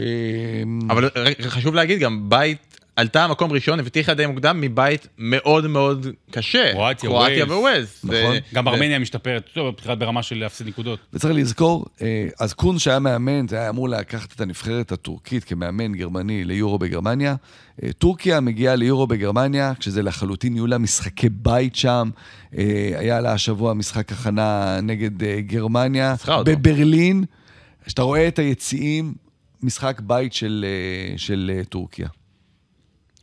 אבל חשוב להגיד גם, בית עלתה מקום ראשון, הבטיחה די מוקדם מבית מאוד מאוד קשה. קרואטיה, קרואטיה. וווילס. נכון. גם ארמניה משתפרת, טוב, בבחירת ברמה של להפסיד נקודות. וצריך לזכור, אה, אז קון שהיה מאמן, זה היה אמור לקחת את הנבחרת הטורקית כמאמן גרמני ליורו בגרמניה. אה, טורקיה מגיעה ליורו בגרמניה, כשזה לחלוטין יהיו לה משחקי בית שם. אה, היה לה השבוע משחק הכנה נגד גרמניה. בברלין. כשאתה רואה את היציעים, משחק בית של, של טורקיה.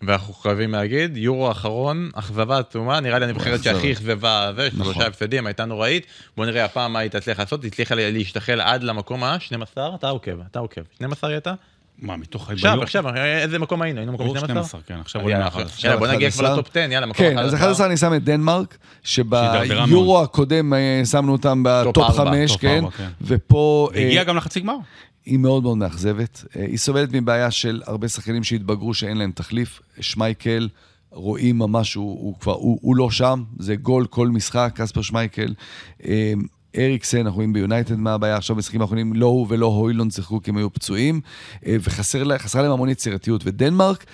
ואנחנו חייבים להגיד, יורו האחרון, אכזבה עצומה, נראה לי הנבחרת. שהכי אכזבה, זה, נכון. שלושה הפסדים, הייתה נוראית. בוא נראה הפעם מה היא תצליח לעשות, היא הצליחה להשתחל עד למקום ה-12, אתה עוקב, אתה עוקב. 12 היא הייתה? מה, מתוך... עכשיו, ביום? עכשיו, איזה מקום היינו? היינו מקום ברור 12? 12, כן, עכשיו עכשיו- מ-11. יאללה, בוא נגיע כבר 11. לטופ 10, יאללה, מקום כן, אז 11 אני שם את דנמרק, שביורו הקודם אה, שמנו אותם בטופ ארבע, 5, טופ כן, כן. ופה... אה, והגיע גם לחצי גמר. היא מאוד מאוד מאכזבת. אה, היא סובלת מבעיה של הרבה שחקנים שהתבגרו שאין להם תחליף. שמייכל, רואים ממש, הוא, הוא כבר, הוא, הוא לא שם, זה גול כל משחק, קספר שמייכל. אה, אריקסן, אנחנו רואים ביונייטד מה הבעיה, עכשיו במשחקים האחרונים לא הוא ולא הוילונד שיחקו כי הם היו פצועים, אה, וחסרה להם המון יצירתיות. ודנמרק,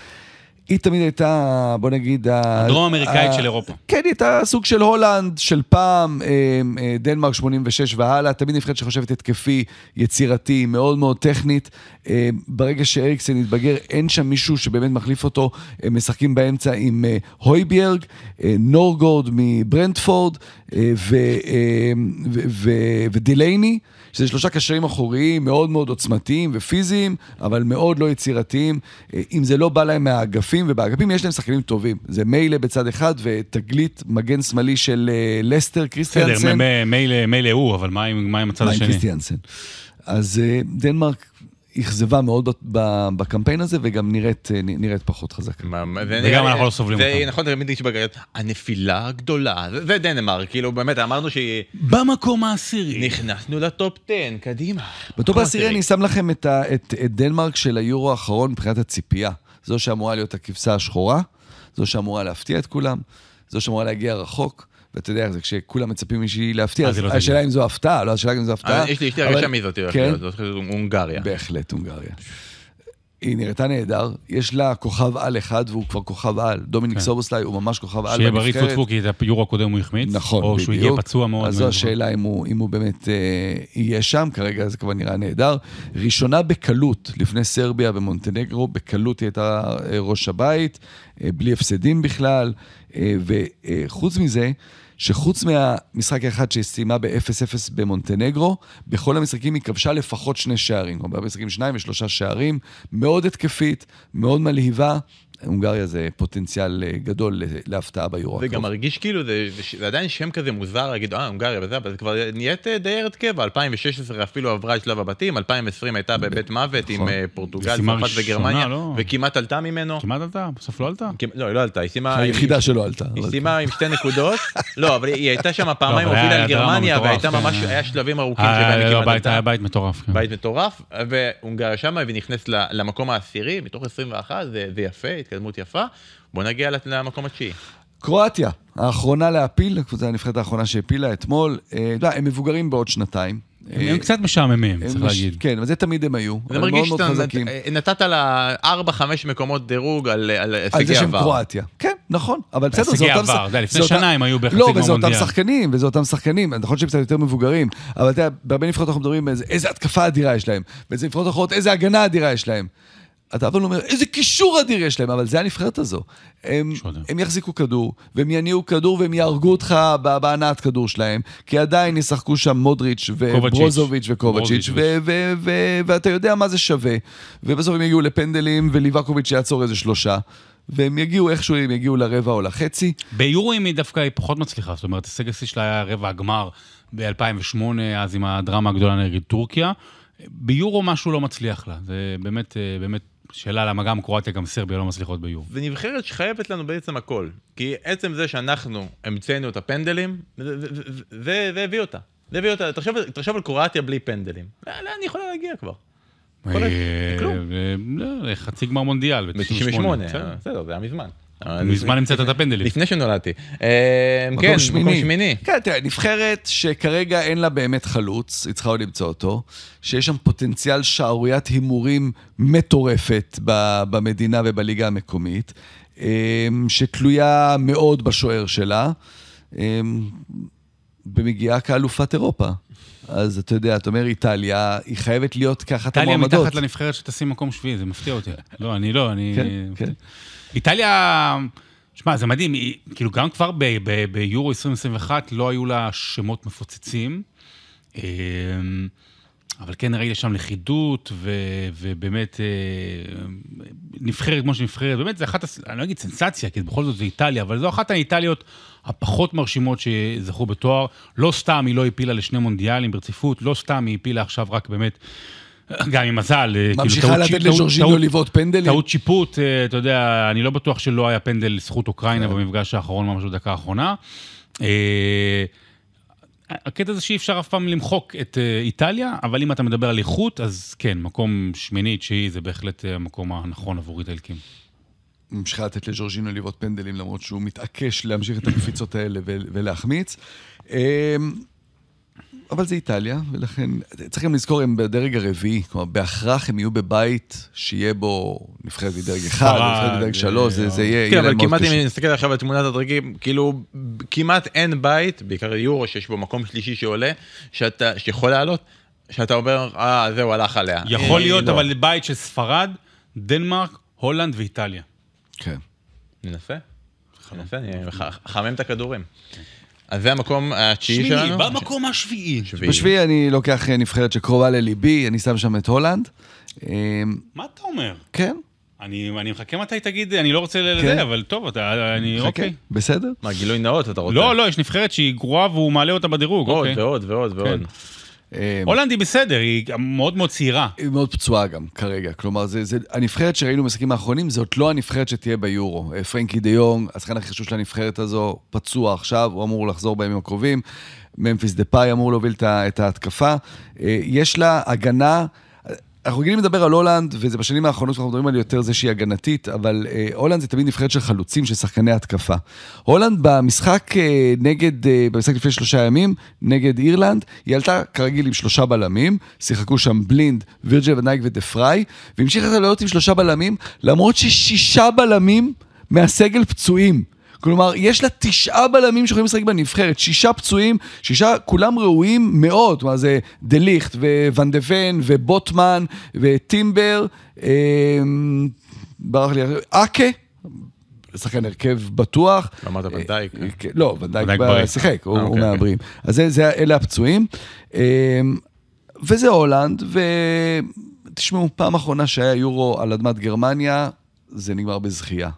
היא תמיד הייתה, בוא נגיד... ה- הדרום-אמריקאית ה- של אירופה. כן, היא הייתה סוג של הולנד של פעם, אה, אה, דנמרק 86 והלאה, תמיד נבחרת שחושבת התקפי, יצירתי, מאוד מאוד טכנית. אה, ברגע שאריקסן התבגר, אין שם מישהו שבאמת מחליף אותו. הם משחקים באמצע עם הויביארג, נורגורד מברנדפורד אה, ו- ו- ו- ודילייני. שזה שלושה קשרים אחוריים מאוד מאוד עוצמתיים ופיזיים, אבל מאוד לא יצירתיים. אה, אם זה לא בא להם מהאגפים, ובאגפים יש להם שחקנים טובים. זה מיילה בצד אחד ותגלית מגן שמאלי של אה, לסטר, בסדר, קריסטיאנסן. מ- מ- מילא מילא הוא, אבל מה עם הצד מה עם השני? קריסטיאנסן. אז אה, דנמרק אכזבה מאוד בקמפיין הזה, וגם נראית, אה, נראית פחות חזקה. וגם אנחנו לא סובלים זה אותם. נכון, תמיד יש בגרת, הנפילה הגדולה, זה- זה דנמרק, כאילו באמת אמרנו במקום העשירי. שנכנסנו לטופ 10, קדימה. בטופ העשירי אני שם לכם את, ה, את, את דנמרק של היורו האחרון מבחינת הציפייה. זו שאמורה להיות הכבשה השחורה, זו שאמורה להפתיע את כולם, זו שאמורה להגיע רחוק. ואתה יודע זה, כשכולם מצפים שהיא להפתיע, אז אז לא השאלה. אם זו הפתעה, לא השאלה אם זו הפתעה. אה, יש לי הרגשה מי זאת, כן, זאת הונגריה. בהחלט הונגריה. היא נראתה נהדר, יש לה כוכב על אחד והוא כבר כוכב על. דומיניק כן. סובוסלאי הוא ממש כוכב על שיהיה בריא. צפו, כי את היורו הקודם הוא החמיץ. נכון, או בדיוק. שהוא הגיע פצוע מאוד. אז זו. השאלה אם הוא, אם הוא באמת אה, יהיה שם, כרגע זה כבר נראה נהדר. ראשונה בקלות, לפני סרביה ומונטנגרו, בקלות היא הייתה אה, ראש הבית, אה, בלי הפסדים בכלל, אה, וחוץ מזה, שחוץ מהמשחק האחד שסיימה ב-0-0 במונטנגרו, בכל המשחקים היא כבשה לפחות שני שערים, או בהרבה משחקים שניים ושלושה שערים, מאוד התקפית, מאוד מלהיבה. הונגריה זה פוטנציאל אה, גדול להפתעה ביורו. זה גם. מרגיש כאילו, זה, זה, זה עדיין שם כזה מוזר להגיד, אה, הונגריה וזה, אבל זה כבר נהיית אה, די ארץ קבע, 2016 אפילו עברה את שלב הבתים, 2020 הייתה בבית מוות עם נכון. אה, פורטוגל, צרפת וגרמניה, לא? וכמעט עלתה ממנו. כמעט עלתה, בסוף לא עלתה. לא, היא לא עלתה, היא סיימה... היחידה שלא עלתה. היא אבל- סיימה עם שתי נקודות, לא, אבל היא הייתה שם פעמיים היה- הובילה על גרמניה, והייתה כן. ממש, היה שלבים ארוכים שבהם היא לא, כמעט בית- עלתה. היה בית מטורף. כן. בית מטורף, והונגריה שמה, והיא נכנסת ל- למקום העשירי, מתוך 21, זה, זה יפה, התקדמות יפה. בוא נגיע למקום התשיעי. קרואטיה, האחרונה להפיל, הקבוצה הנבחרת האחרונה שהפילה אתמול. אה, הם מבוגרים בעוד שנתיים. הם אה, הם קצת משעממים, צריך מש- להגיד. כן, אבל זה תמיד הם היו. זה מרגיש מאוד מאוד שאתה חזקים. נת- נתת לה 4-5 מקומות דירוג על על על הישגי זה שהם עבר. קרואטיה. כן, נכון, אבל בסדר, זה הישגי אותם... עבר, יודע, לפני זה אותם- שנה הם היו בחצי לא, גמר וזה אותם. שחקנים, וזה אותם שחקנים. נכון שהם קצת יותר מבוגרים, אבל אתה יודע, בהרבה נבחרות אנחנו מדברים איזה- איזה התקפה אדירה יש להם, ואיזה נבחרות אחרות, איזה הגנה אדירה יש להם. אתה אבל אומר, איזה קישור אדיר יש להם, אבל זה הנבחרת הזו. הם. הם יחזיקו כדור, והם יניעו כדור, והם יהרגו אותך בהנעת כדור שלהם, כי עדיין ישחקו שם מודריץ' וברוזוביץ' וקובצ'יץ', ואתה יודע מה זה שווה. ובסוף הם יגיעו לפנדלים, וליבקוביץ' יעצור איזה שלושה, והם יגיעו איכשהו, הם יגיעו לרבע או לחצי. ביורואים היא דווקא היא פחות מצליחה, זאת אומרת, הישג השיא שלה היה רבע הגמר ב-2008, אז עם הדרמה הגדולה נגד טורקיה. ביורו משהו לא מצליח לה, זה באמת, אה, באמת שאלה למה גם קרואטיה, גם סרביה לא מצליחות ביורו. זה נבחרת שחייבת לנו בעצם הכל. כי עצם זה שאנחנו המצאנו את הפנדלים, זה- הביא אותה. זה הביא אותה. תחשוב- על קרואטיה בלי פנדלים. לאן היא יכולה להגיע כבר? אה, כלום. אה, לא, חצי גמר מונדיאל, ב-98. בסדר. בסדר, זה היה מזמן. מזמן המצאת את הפנדלים. לפני שנולדתי. אה, מקום כן, שמיני. מקום שמיני. כן, תראה, נבחרת שכרגע אין לה באמת חלוץ, היא צריכה עוד למצוא אותו, שיש שם פוטנציאל שערוריית הימורים מטורפת במדינה ובליגה המקומית, אמ, שתלויה מאוד בשוער שלה, במגיעה כאלופת אירופה. אז אתה יודע, אתה אומר איטליה, היא חייבת להיות כאחת איטליה המועמדות. מתחת לנבחרת שתשים מקום שביעי, זה מפתיע אותי. לא, אני לא, אני... כן, כן. איטליה, שמע, זה מדהים, היא, כאילו גם כבר ביורו 2021 לא היו לה שמות מפוצצים, אמ, אבל כן ראיתי שם לכידות, ו- ובאמת אה, נבחרת כמו שנבחרת, באמת זה אחת, אני לא אגיד סנסציה, כי בכל זאת זה איטליה, אבל זו אחת האיטליות הפחות מרשימות שזכו בתואר. לא סתם היא לא הפילה לשני מונדיאלים ברציפות, לא סתם היא הפילה עכשיו רק באמת... גם עם מזל, אה, כאילו, ממשיכה לתת טעות- לבעוט פנדלים. טעות שיפוט, אה, אתה יודע, אני לא בטוח שלא היה פנדל לזכות אוקראינה כן. במפגש האחרון ממש בדקה האחרונה. אה, הקטע זה שאי אפשר אף פעם למחוק את איטליה, אבל אם אתה מדבר על איכות, אז כן, מקום שמיני, תשיעי, זה בהחלט המקום הנכון עבור איטלקים. ממשיכה לתת לג'ורג'ינו לבעוט פנדלים, למרות שהוא מתעקש להמשיך את הקפיצות האלה ולהחמיץ. אבל זה איטליה, ולכן צריך גם לזכור, הם בדרג הרביעי, כלומר, בהכרח הם יהיו בבית שיהיה בו נבחרת מדרג אחד, נבחרת מדרג שלוש, זה, זה יהיה, כן, יהיה אבל להם מאוד כמעט אם מסתכל עכשיו על תמונת הדרגים, כאילו, כמעט אין בית, בעיקר יורו, שיש בו מקום שלישי שעולה, שאתה, שיכול לעלות, שאתה אומר, אה, זהו, הלך עליה. יכול אה, להיות, לא. אבל בית של ספרד, דנמרק, הולנד ואיטליה. כן. ננסה. ננסה, אני אחמם את הכדורים. אז זה המקום התשיעי שמיני, שלנו? במקום השביעי. שביעי. בשביעי אני לוקח אה, נבחרת שקרובה לליבי, אני שם שם את הולנד. אמ, מה אתה אומר? כן, אני אני מחכה מתי תגיד, אני לא רוצה כן. לזה, אבל טוב, אתה, אני, חכה, אוקיי. בסדר? מה, גילוי נאות אתה רוצה? לא, לא, יש נבחרת שהיא גרועה והוא מעלה אותה בדירוג, עוד אוקיי. ועוד ועוד ועוד. אמ, הולנד היא בסדר, היא מאוד מאוד צעירה. היא מאוד פצועה גם כרגע, כלומר, זה, זה, הנבחרת שראינו במשחקים האחרונים, זאת לא הנבחרת שתהיה ביורו. אה, פרנקי דה יונג, השחקן הכי חשוב של הנבחרת הזו, פצוע עכשיו, הוא אמור לחזור בימים הקרובים. ממפיס דה פאי אמור להוביל את ההתקפה. אה, יש לה הגנה... אנחנו רגילים לדבר על הולנד, וזה בשנים האחרונות שאנחנו מדברים על יותר זה שהיא הגנתית, אבל אה, הולנד זה תמיד נבחרת של חלוצים, של שחקני התקפה. הולנד במשחק אה, נגד, אה, במשחק לפני שלושה ימים, נגד אירלנד, היא עלתה כרגיל עם שלושה בלמים, שיחקו שם בלינד, וירג'יל ואן דייק ודה פריי, והמשיכה לעלות עם שלושה בלמים, למרות ששישה בלמים מהסגל פצועים. כלומר, יש לה תשעה בלמים שיכולים לשחק בנבחרת, שישה פצועים, שישה, כולם ראויים מאוד, כלומר זה דה ליכט וואן דה ון ובוטמן וטימבר, אמ, ברח לי, אקה, שחקן הרכב בטוח. אמרת ונדייק, אה, אה? כן, לא, ונדייק. שיחק, הוא אה, אוקיי, אוקיי. מהבריאים. אז אלה הפצועים. אמ, וזה הולנד, ותשמעו, פעם אחרונה שהיה יורו על אדמת גרמניה, זה נגמר בזכייה.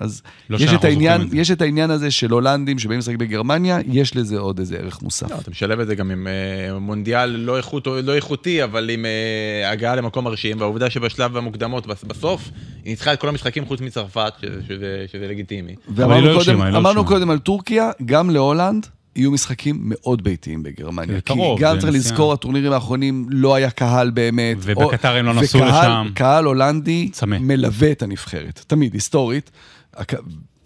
אז לא יש, את העניין, את. יש את העניין הזה של הולנדים שבאים לשחק בגרמניה, יש לזה עוד איזה ערך מוסף. לא, אתה משלב את זה גם עם אה, מונדיאל לא, איכות, לא איכותי, אבל עם אה, הגעה למקום מרשים, והעובדה שבשלב המוקדמות, בס- בסוף, היא ניצחה את כל המשחקים חוץ מצרפת, שזה, שזה, שזה לגיטימי. ואמרנו לא קודם, לא אמרנו. קודם על טורקיה, גם להולנד יהיו משחקים מאוד ביתיים בגרמניה. כי קרוב, גם צריך נסיעה. לזכור, הטורנירים האחרונים לא היה קהל באמת. ובקטר הם לא נסעו לשם. קהל הולנדי צמא. מלווה את הנבחרת, תמיד, היסטורית.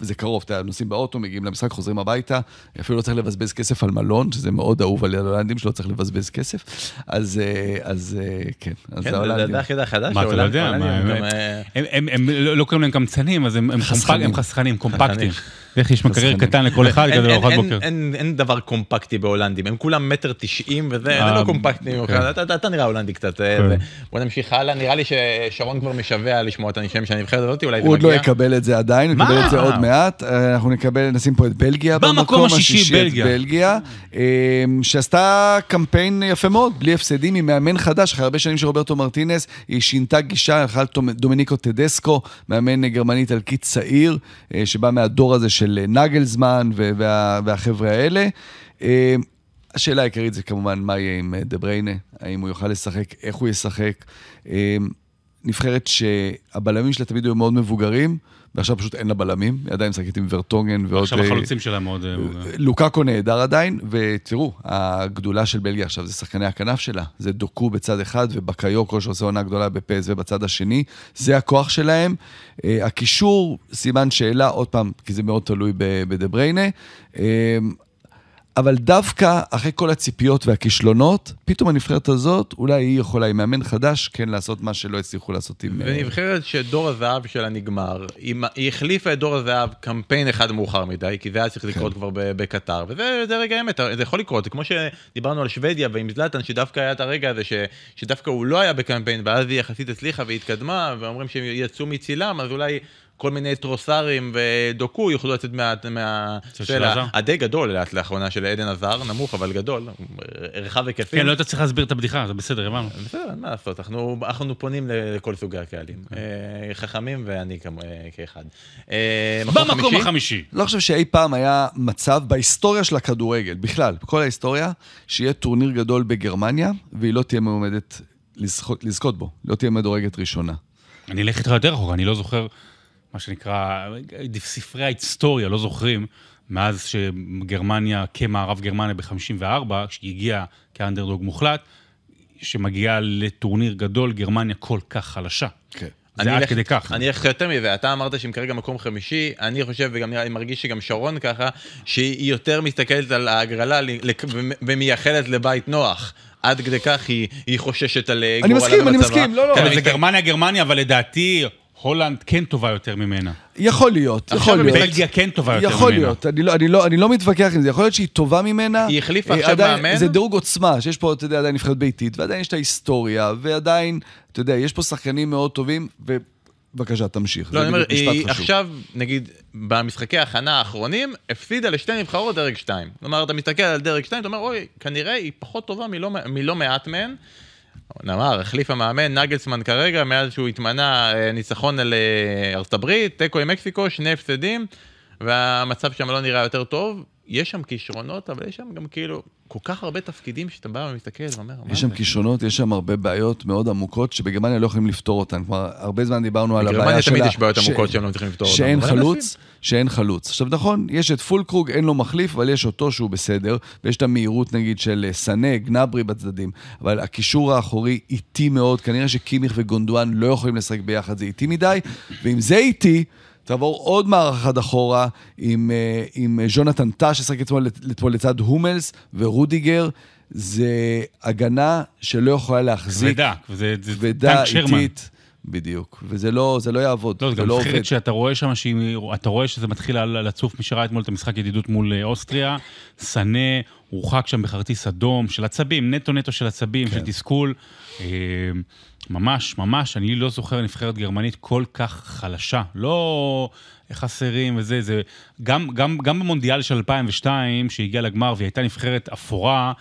זה קרוב, אתה יודע, נוסעים באוטו, מגיעים למשחק, חוזרים הביתה, אפילו לא צריך לבזבז כסף על מלון, שזה מאוד אהוב על הולנדים שלא צריך לבזבז כסף. אז, אה, אז אה, כן, אז כן, זה- ההולנדים. זה החידה החדש, מה, אתה לא יודע? הם- אה, הם- הם- הם לא לא קוראים להם קמצנים, אז הם חסכנים, קומפקטים. איך יש מקרר. קטן לכל אחד כזה לארוחת בוקר. אין- אין דבר קומפקטי בהולנדים, הם כולם מטר תשעים וזה, זה אה, לא קומפקטי, כן. אתה- אתה אתה נראה הולנדי קצת. אה, כן. זה. בוא נמשיך הלאה, נראה לי ששרון כבר משווע לשמוע את השם של הנבחרת הזאת, אולי זה הוא עוד לא מגיע. יקבל את זה עדיין, הוא? יקבל את זה עוד מעט. אה, אנחנו נקבל, נשים פה את בלגיה. במקום השישי, בלגיה. שעשתה קמפיין יפה מאוד, בלי הפסדים, עם מאמן חדש, אחרי הרבה שנים של רוברטו מרטינס, היא שינתה גישה, הלכה לדומיניקו טדסקו, מאמן גרמני איטלקי צעיר, שבא מהדור הזה של אה, נגלזמן וה- והחבר'ה האלה. אה, השאלה העיקרית זה כמובן מה יהיה עם אה, דה בריינה, האם הוא יוכל לשחק, איך הוא ישחק. נבחרת שהבלמים שלה תמיד היו מאוד מבוגרים, ועכשיו פשוט אין לה בלמים, היא עדיין משחקת עם ורטונגן ועוד... עכשיו אה, החלוצים שלה מאוד... אה, לוקאקו נהדר עדיין, ותראו, הגדולה של בלגיה עכשיו זה שחקני הכנף שלה. זה דוקו בצד אחד ובקיוקו שעושה עונה גדולה בפסו בצד השני. זה הכוח שלהם. אה, הקישור, סימן שאלה, עוד פעם, כי זה מאוד תלוי בדה בריינה. אבל דווקא אחרי כל הציפיות והכישלונות, פתאום הנבחרת הזאת, אולי היא יכולה עם מאמן חדש, כן לעשות מה שלא הצליחו לעשות עם... אה, ונבחרת שדור הזהב שלה נגמר, היא, היא החליפה את דור הזהב קמפיין אחד מאוחר מדי, כי זה היה צריך לקרות כבר ב- בקטר, וזה זה רגע האמת, זה יכול לקרות, זה כמו שדיברנו על שוודיה ועם זלאטן, שדווקא היה את הרגע הזה, ש, שדווקא הוא לא היה בקמפיין, ואז היא יחסית הצליחה והתקדמה, ואומרים שהם יצאו מצילם, אז אולי... כל מיני טרוסרים ודוקו יוכלו לצאת מה... מה... של? הדי גדול לאט לאחרונה של עדן עזר, נמוך אבל גדול, רחב היקפים. כן, לא היית צריך להסביר את הבדיחה, זה בסדר, הבנו. בסדר, אין מה לעשות, אנחנו, אנחנו פונים לכל סוגי הקהלים. אה, חכמים ואני כמו- אה, כאחד. אה, במקום חמישי? החמישי. לא חושב שאי פעם היה מצב בהיסטוריה של הכדורגל, בכלל, בכל ההיסטוריה, שיהיה טורניר גדול בגרמניה, והיא לא תהיה מועמדת לזכות, לזכות בו, לא תהיה מדורגת ראשונה. אני אלך איתך יותר אחורה, אני לא זוכר, מה שנקרא, ספרי ההיסטוריה לא זוכרים, מאז שגרמניה, כמערב גרמניה ב-54, כשהיא הגיעה כאנדרדוג מוחלט, שמגיעה לטורניר גדול, גרמניה כל כך חלשה. כן. זה אני עד אלך- כדי כך. אני אלך יותר מזה, אתה אמרת שהם כרגע מקום חמישי, אני חושב, וגם נראה, אני מרגיש שגם שרון ככה, שהיא יותר מסתכלת על ההגרלה לק- ומייחלת לבית נוח. עד כדי כך היא, היא חוששת על אה, אני גורלה מסכים, אני. מסכים, לא, לא. כן, אני זה גרמניה, גרמניה, אבל לדעתי, הולנד כן טובה יותר ממנה. יכול להיות, עכשיו יכול להיות. בלגיה כן טובה יותר ממנה. יכול להיות, אני לא, אני, לא, אני לא מתווכח עם זה, יכול להיות שהיא טובה ממנה. היא החליפה אה, עכשיו עדיין, מאמן? זה דירוג עוצמה, שיש פה, אתה יודע, עדיין נבחרת ביתית, ועדיין יש את ההיסטוריה, ועדיין, אתה יודע, יש פה שחקנים מאוד טובים, ובבקשה, תמשיך. לא, אני אומר, היא חשוב. עכשיו, נגיד, במשחקי ההכנה האחרונים, הפסידה לשתי נבחרות דרג 2. כלומר, אתה מסתכל על דרג 2, אתה אומר, אוי, כנראה היא פחות טובה מלא, מלא מעט מהן. נאמר, החליף המאמן, נגלסמן כרגע, מאז שהוא התמנה, אה, ניצחון על אה, ארצות הברית, תיקו עם מקסיקו, שני הפסדים, והמצב שם לא נראה יותר טוב. יש שם כישרונות, אבל יש שם גם כאילו כל כך הרבה תפקידים שאתה בא ומסתכל ואומר, יש שם? כישרונות, יש שם הרבה בעיות מאוד עמוקות, שבגרמניה לא יכולים לפתור אותן. כלומר, הרבה זמן דיברנו על בגרמניה הבעיה שלה... תמיד יש בעיות עמוקות שהם לא מצליחים לפתור אותן. שאין חלוץ. שאין חלוץ. עכשיו נכון, יש את פולקרוג, אין לו מחליף, אבל יש אותו שהוא בסדר, ויש את המהירות נגיד של אה, סנה, גנברי בצדדים, אבל הקישור האחורי איטי מאוד, כנראה שקימיך וגונדואן לא יכולים לשחק ביחד, זה איטי מדי, ואם זה איטי... תעבור עוד מערך אחד אחורה עם, אה, עם אה, ז'ונתן טאה ששחק אתמול, לצד הומלס ורודיגר. זה הגנה שלא יכולה להחזיק. כבדה, וזה זה כבדה, טנק שרמן. איטית. בדיוק, וזה לא, זה לא יעבוד, לא, זה גם לא עובד. נבחרת שאתה רואה שם, אתה רואה שזה מתחיל לצוף, מי שראה אתמול את המשחק ידידות מול אה, אוסטריה, סנה, הורחק שם בכרטיס אדום, של עצבים, נטו נטו של עצבים, כן. של תסכול. אה, ממש, ממש, אני לא זוכר נבחרת גרמנית כל כך חלשה. לא חסרים וזה, זה... גם, גם, גם במונדיאל של 2002, שהגיע לגמר והיא הייתה נבחרת אפורה,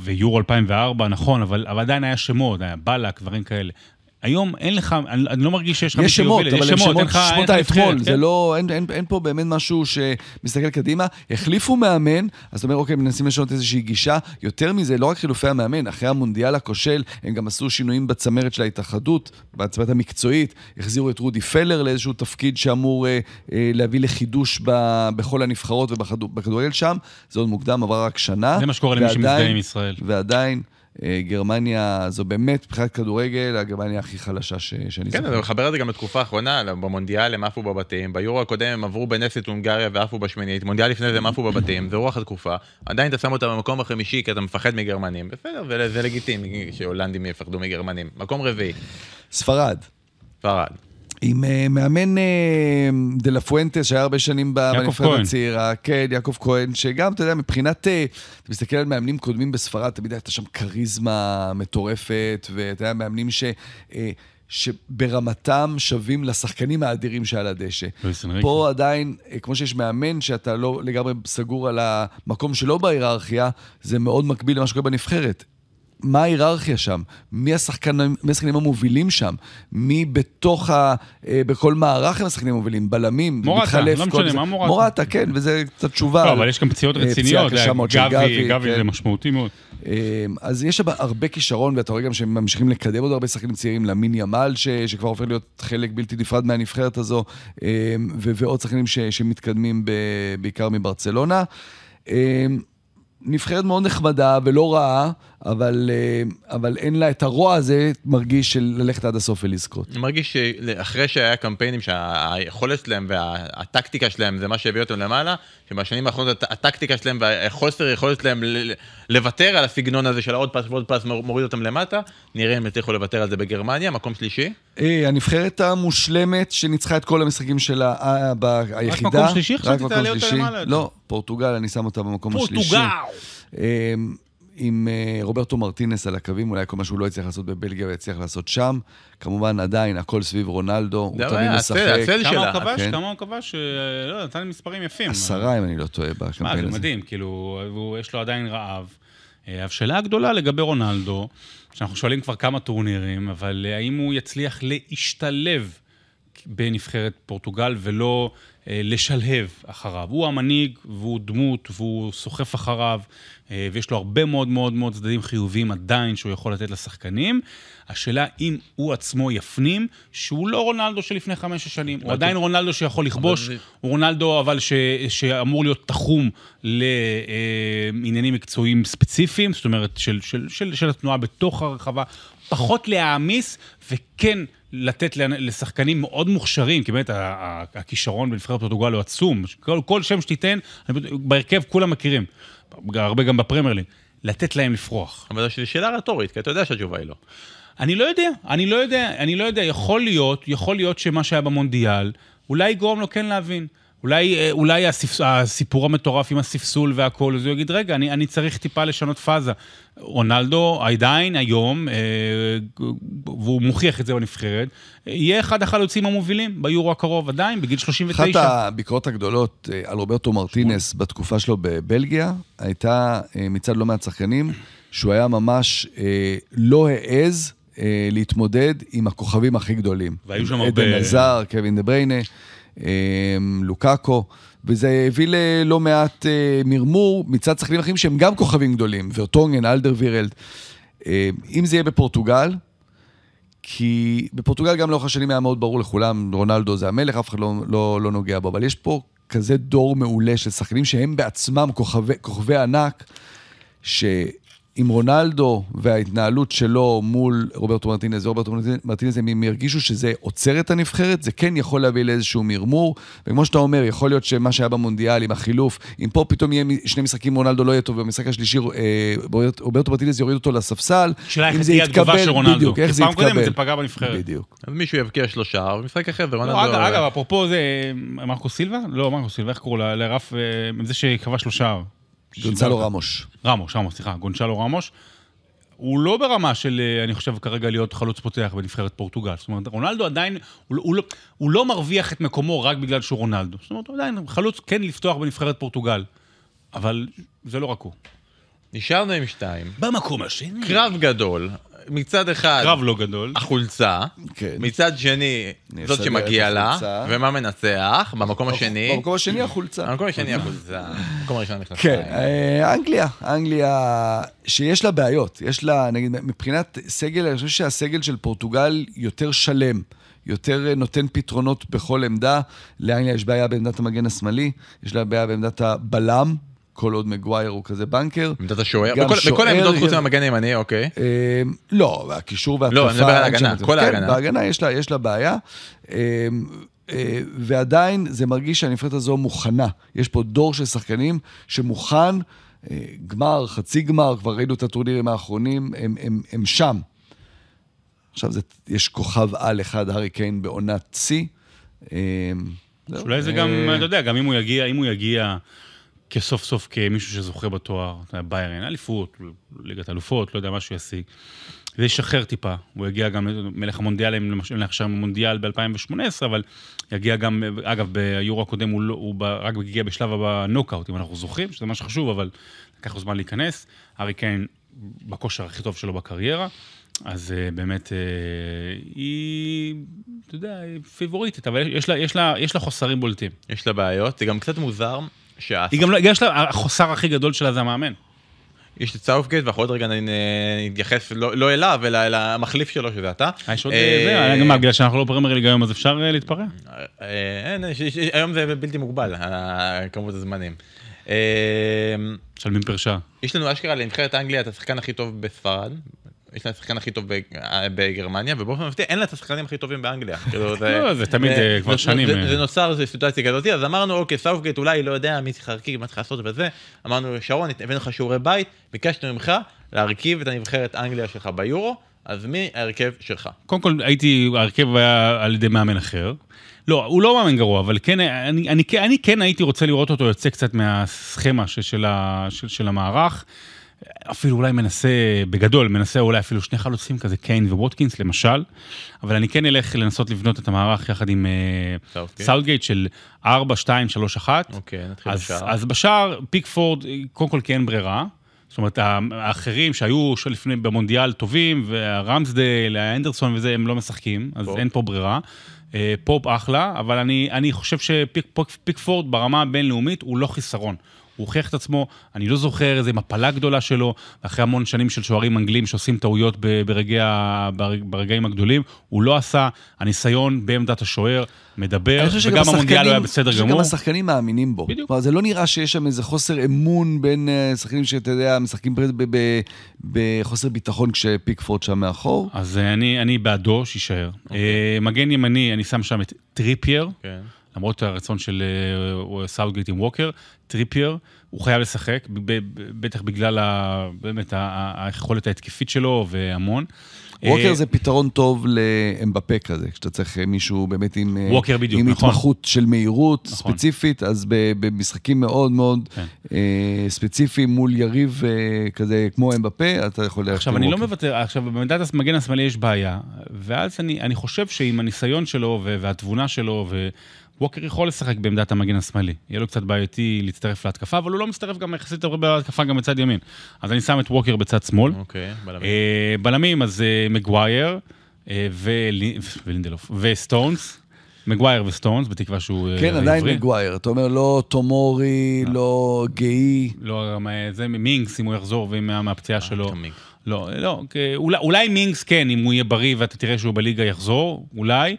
ויורו 2004, נכון, אבל, אבל עדיין היה שמות, היה בלק, דברים כאלה. היום אין לך, אני, אני לא מרגיש שיש לך מי יש שמות, אבל הם אין שמות, שמות האתמול, נבחרת, זה כן. לא, אין, אין, אין פה באמת משהו שמסתכל קדימה. החליפו מאמן, אז אתה אומר, אוקיי, מנסים לשנות איזושהי גישה. יותר מזה, לא רק חילופי המאמן, אחרי המונדיאל הכושל, הם גם עשו שינויים בצמרת של ההתאחדות, בצמרת המקצועית, החזירו את רודי פלר לאיזשהו תפקיד שאמור אה, אה, להביא לחידוש ב, בכל הנבחרות ובכדורגל שם. זה עוד מוקדם, עבר רק שנה. זה מה שקורה למי שמזדהה עם ישראל. ועדיין, גרמניה זו באמת, מבחינת כדורגל, הגרמניה הכי חלשה ש, שאני כן, זוכר. אני מחבר את זה גם לתקופה האחרונה, במונדיאל הם עפו בבתים, ביורו הקודם הם עברו בנס את הונגריה ועפו בשמינית, מונדיאל לפני זה הם עפו בבתים, זה רוח התקופה, עדיין אתה שם אותם במקום החמישי כי אתה מפחד מגרמנים, בסדר, זה, זה לגיטימי שהולנדים יפחדו מגרמנים. מקום רביעי, ספרד. ספרד. עם uh, מאמן uh, דה לה פואנטס, שהיה הרבה שנים בנבחרת. הצעירה, כן, יעקב כהן, שגם, אתה יודע, מבחינת, uh, אתה מסתכל על מאמנים קודמים בספרד, תמיד הייתה שם כריזמה מטורפת, ואתה יודע, מאמנים ש... שברמתם שווים לשחקנים האדירים שעל הדשא. פה עדיין, אה, כמו שיש מאמן שאתה לא לגמרי סגור על המקום שלו בהיררכיה, זה מאוד מקביל למה שקורה בנבחרת. מה ההיררכיה שם? מי השחקנים, מי השחקנים המובילים שם? מי בתוך ה... אה, בכל מערך הם השחקנים המובילים? בלמים? מורטה, מתחלף, לא משנה. מה מורטה? מורטה, כן, וזה קצת תשובה. לא, אבל יש גם פציעות אה, רציניות. פציעה קשה מאוד של גבי, גבי כן. זה משמעותי מאוד. אה, אז יש שם הרבה כישרון, ואתה רואה גם שהם ממשיכים לקדם עוד הרבה שחקנים צעירים, למין ימל, ש, שכבר הופך להיות חלק בלתי נפרד מהנבחרת הזו, אה, ו, ועוד שחקנים ש, שמתקדמים ב, בעיקר מברצלונה. נבחרת מאוד נחמדה ולא רעה, אבל, אה, אבל אין לה את הרוע הזה, מרגיש של ללכת עד הסוף ולזכות. אני מרגיש שאחרי שהיה קמפיינים שהיכולת שלהם והטקטיקה שלהם זה מה שהביא אותם למעלה, שבשנים האחרונות הט- הטקטיקה שלהם והחוסר יכולת שלהם לוותר על הסגנון הזה של העוד פס ועוד פס מוריד אותם למטה, נראה אם יצליחו לוותר על זה בגרמניה, מקום שלישי. אה, הנבחרת המושלמת שניצחה את כל המשחקים שלה אה, ב- היחידה. מקום שלישי? חשבתי רק מקום תעלה אותה שלישי. למעלה. לא, פורטוגל, אני שם אותה במקום השלישי. פורטוגל! אה, עם אה, רוברטו מרטינס על הקווים, אולי כל מה שהוא לא הצליח לעשות בבלגיה ויצליח לעשות שם. כמובן, עדיין, הכל סביב רונלדו, הוא זה תמיד משחק. הסל כמה. הוא כבש? כן. כמה הוא כבש? אה, לא, נתן מספרים יפים. עשרה, אם אני לא טועה, מה, בקמפיין זה הזה. מדהים, כאילו, הוא- יש לו עדיין רעב. אה, השאלה הגדולה לגבי רונלדו, שאנחנו שואלים כבר כמה טורנירים, אבל אה, האם הוא יצליח להשתלב בנבחרת פורטוגל ולא אה, לשלהב אחריו. הוא המנהיג, והוא דמות, והוא סוחף אחריו, אה, ויש לו הרבה מאוד מאוד מאוד צדדים חיוביים עדיין שהוא יכול לתת לשחקנים. השאלה אם הוא עצמו יפנים שהוא לא רונלדו של לפני חמש שנים, הוא עדיין רונלדו שיכול לכבוש, הוא רונלדו אבל ש, שאמור להיות תחום לעניינים מקצועיים ספציפיים, זאת אומרת של, של, של, של התנועה בתוך הרחבה, פחות להעמיס וכן לתת לשחקנים מאוד מוכשרים, כי באמת הכישרון בנבחרת פורטוגל הוא עצום, כל, כל שם שתיתן, בהרכב כולם מכירים, הרבה גם בפרמייר לתת להם לפרוח. אבל זו שאלה רטורית, כי אתה יודע שהתשובה היא לא. אני לא יודע, אני לא יודע, אני לא יודע, יכול להיות, יכול להיות שמה שהיה במונדיאל, אולי יגרום לו כן להבין. אולי, אה, אולי הסיפ, הסיפור המטורף עם הספסול והכל, אז הוא יגיד, רגע, אני, אני צריך טיפה לשנות פאזה. רונלדו עדיין היום, אה, והוא מוכיח את זה בנבחרת, יהיה אחד החלוצים המובילים ביורו הקרוב עדיין, בגיל 39. אחת הביקורות הגדולות אה, על רוברטו מרטינס בתקופה שלו בבלגיה, הייתה אה, מצד לא מעט שחקנים, שהוא היה ממש אה, לא העז אה, להתמודד עם הכוכבים הכי גדולים. והיו שם עדן הרבה- עזר, קווין דה בריינה, אה, לוקאקו, וזה הביא ללא מעט אה, מרמור מצד שחקנים אחרים שהם גם כוכבים גדולים, ואוטונגן, אלדר וירלד. אה, אם זה יהיה בפורטוגל, כי בפורטוגל גם לאורך השנים היה מאוד ברור לכולם, רונלדו זה המלך, אף אחד לא, לא, לא נוגע בו, אבל יש פה כזה דור מעולה של שחקנים שהם בעצמם כוכבי, כוכבי ענק, שעם רונלדו וההתנהלות שלו מול רוברטו מרטינז ורוברטו מרטינז, אם הם ירגישו שזה עוצר את הנבחרת, זה כן יכול להביא לאיזשהו מרמור, וכמו שאתה אומר, יכול להיות שמה שהיה במונדיאל עם החילוף, אם פה פתאום יהיה שני משחקים רונלדו לא יהיה טוב, ובמשחק השלישי אה, רוברטו מרטינז יוריד אותו לספסל, אם זה יתקבל, רונלדו. בדיוק, איך כי זה פעם קודמת יתקבל. זה פגע בנבחרת. בדיוק. אז מישהו יבקיע שלושה, ובמשחק אחר זה רונלדו... לא, אגב, אגב, אפרופו זה, מרקו סילבה? לא, מרקו סילבה, איך קראו לה? לרף, אה, זה שכבש לו שער. גונצלו רמוש. רמוש, רמוש, סליחה, גונצ'לו רמוש. הוא לא ברמה של, אה, אני חושב, כרגע להיות חלוץ פותח בנבחרת פורטוגל. זאת אומרת, רונלדו עדיין, הוא, לא- הוא, לא, הוא לא מרוויח את מקומו רק בגלל שהוא רונלדו. זאת אומרת, הוא עדיין חלוץ כן לפתוח בנבחרת פורטוגל. אבל זה לא רק הוא. נשארנו עם שתיים. במקום השני. קרב גדול. מצד אחד, קרב לא גדול. החולצה. כן. מצד שני, זאת את שמגיע לה. ומה מנצח? במקום השני. במקום השני החולצה. במקום השני החולצה. במקום הראשון נכנס. כן. אה, אנגליה, אנגליה שיש לה בעיות, יש לה, נגיד, מבחינת סגל, אני חושב שהסגל של פורטוגל יותר שלם, יותר אה, נותן פתרונות בכל עמדה. לאנגליה יש בעיה בעמדת המגן השמאלי, יש לה בעיה בעמדת הבלם, כל עוד מגווייר הוא כזה בנקר. עמדת השוער. גם בכל- בכל העמדות חוץ גם- מהמגן הימני, אוקיי. אה, לא, הקישור והתקפה... לא, אני מדבר על אין ההגנה, כל כן, ההגנה. בהגנה יש לה, יש לה בעיה. אה, אה, ועדיין זה מרגיש שהנבחרת הזו מוכנה. יש פה דור של שחקנים שמוכן, אה, גמר, חצי גמר, כבר ראינו את הטורנירים האחרונים, הם, הם, הם שם. עכשיו זה, יש כוכב על אחד, הארי קיין בעונת שיא. אה, זהו. אולי זה גם, אה, אתה יודע, גם אם הוא יגיע, אם הוא יגיע כסוף סוף כמישהו שזוכה בתואר, ביירן, אליפות, ליגת אלופות, לא יודע, מה שהוא ישיג. זה ישחרר טיפה, הוא יגיע גם למלך המונדיאלים, למשל עכשיו מונדיאל ב-2018, אבל יגיע גם, אגב, ביורו הקודם הוא, לא, הוא ב, רק הגיע בשלב הנוקאוט, אם אנחנו זוכרים, שזה מה שחשוב, אבל לקח לו זמן להיכנס. הארי קיין בכושר הכי טוב שלו בקריירה, אז אה, באמת אה, היא, אתה יודע, היא פייבוריטית, אבל יש לה, יש לה, יש לה חוסרים בולטים. יש לה בעיות, זה גם קצת מוזר. היא גם, לא- יש לה, החוסר הכי גדול שלה זה המאמן. יש את סאות'גייט, ואנחנו עוד רגע נ- נתייחס לא לא אליו, אלא אל המחליף שלו, שזה אתה. אה, יש עוד, אה, זה, גם בגלל שאנחנו לא פרמייר ליג היום, אז אפשר אה, להתפרע? אה, אין, היום זה בלתי מוגבל, כמות הזמנים. אה, משלמים פר שעה. יש לנו אשכרה לנבחרת אנגליה את השחקן הכי טוב בספרד. יש לה את השחקן הכי טוב אה, בגרמניה, ובאופן מפתיע אין לה את השחקנים הכי טובים באנגליה. כאילו, לא, זה תמיד, אה, כבר שנים, זה- אה. זה נוצר איזו סיטואציה כזאת, אז אמרנו, אוקיי, סאות'גייט אולי לא יודע מי צריך להרכיב, מה צריך לעשות וזה. אמרנו, שרון, הבאנו לך שיעורי בית, ביקשנו ממך להרכיב את הנבחרת אנגליה שלך ביורו, אז מי ההרכב שלך? קודם כל, הייתי, ההרכב היה על ידי מאמן אחר. לא, הוא לא מאמן גרוע, אבל כן, אני, אני, אני כן הייתי רוצה לראות אותו יוצא קצת מהסכמה של, של, של, של המערך. אפילו אולי מנסה, בגדול, מנסה אולי אפילו שני חלוצים כזה, קיין וווטקינס למשל, אבל אני כן אלך לנסות לבנות את המערך יחד עם אה, סאוטגייט. של 4, 2, 3, 1. אוקיי, נתחיל אז, בשער. אז בשער, פיקפורד, קודם כל כי אין ברירה. זאת אומרת, האחרים שהיו לפני במונדיאל טובים, והרמסדייל, ההנדרסון וזה, הם לא משחקים, אז פופ. אין פה ברירה. אה, פופ אחלה, אבל אני, אני חושב שפיקפורד ברמה הבינלאומית הוא לא חיסרון. הוא הוכיח את עצמו, אני לא זוכר איזה מפלה גדולה שלו, אחרי המון שנים של שוערים אנגלים שעושים טעויות ב- ברגעי ה- ברג- ברגעים הגדולים, הוא לא עשה, הניסיון בעמדת השוער מדבר, וגם במונדיאל הוא היה בסדר אני חושב גמור. שגם השחקנים מאמינים בו. בדיוק. כלומר, זה לא נראה שיש שם איזה חוסר אמון בין אה, שחקנים שאתה יודע, משחקים בחוסר ביטחון כשפיקפורד שם מאחור. אז אה, אני, אני בעדו, שיישאר. אוקיי. אה, מגן ימני, אני שם שם את טריפייר, כן. למרות הרצון של אה, סאוטגייט עם ווקר, טריפייר, הוא חייב לשחק, בטח בגלל ה, באמת היכולת ההתקפית שלו והמון. ווקר אה, זה פתרון טוב לאמבפה כזה, כשאתה צריך מישהו באמת עם, אה, ווקר בדיוק, עם נכון. התמחות של מהירות נכון. ספציפית, אז במשחקים מאוד מאוד כן. אה, ספציפיים מול יריב אה, כזה כמו אמבפה, אתה יכול ללכת עכשיו, עם אני לא ווקר. מוותר, עכשיו, בעמדת המגן השמאלי יש בעיה, ואז אני, אני חושב שעם הניסיון שלו ו- והתבונה שלו, וווקר יכול לשחק בעמדת המגן השמאלי. יהיה לו קצת בעייתי להצטרף להתקפה, אבל הוא לא מצטרף גם יחסית הרבה להתקפה גם בצד ימין. אז אני שם את ווקר בצד שמאל. אוקיי, בלמים. אה, בלמים, אז אה, מגווייר אה, ולי- ולינדלוף, וסטונס. מגווייר וסטונס, בתקווה שהוא אה, כן, עדיין בריא. מגווייר. אתה אומר, לא תומורי, לא גאי. לא, זה מינגס, אם הוא יחזור מהפציעה שלו. לא, לא, אולי, אולי מינגס כן, אם הוא יהיה בריא ואתה תראה שהוא בליגה יחזור, אולי.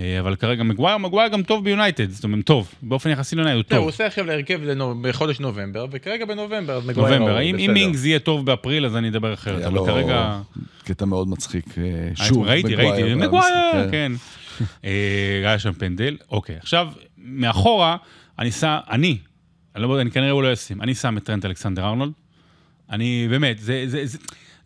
אה, אבל כרגע מגווייר, מגווייר גם טוב ביונייטד, זאת אומרת, טוב, באופן יחסי ליונייטד הוא זהו, הוא טוב. עושה עכשיו להרכב בחודש נובמבר, וכרגע בנובמבר, אז מגווייר נובמבר, הוא אם אם בסדר. מינגס יהיה טוב באפריל, אז אני אדבר אחרת, אבל כרגע... קטע מאוד מצחיק. אה, אה, שוב, ראיתי, ראיתי, מגווייר, כן. היה שם פנדל. אוקיי, עכשיו, מאחורה, אני שם, אני, אני לא יודע, אני כנראה הוא לא ישים, אני שם את טרנט אלכסנדר ארנולד. אני, באמת, זה,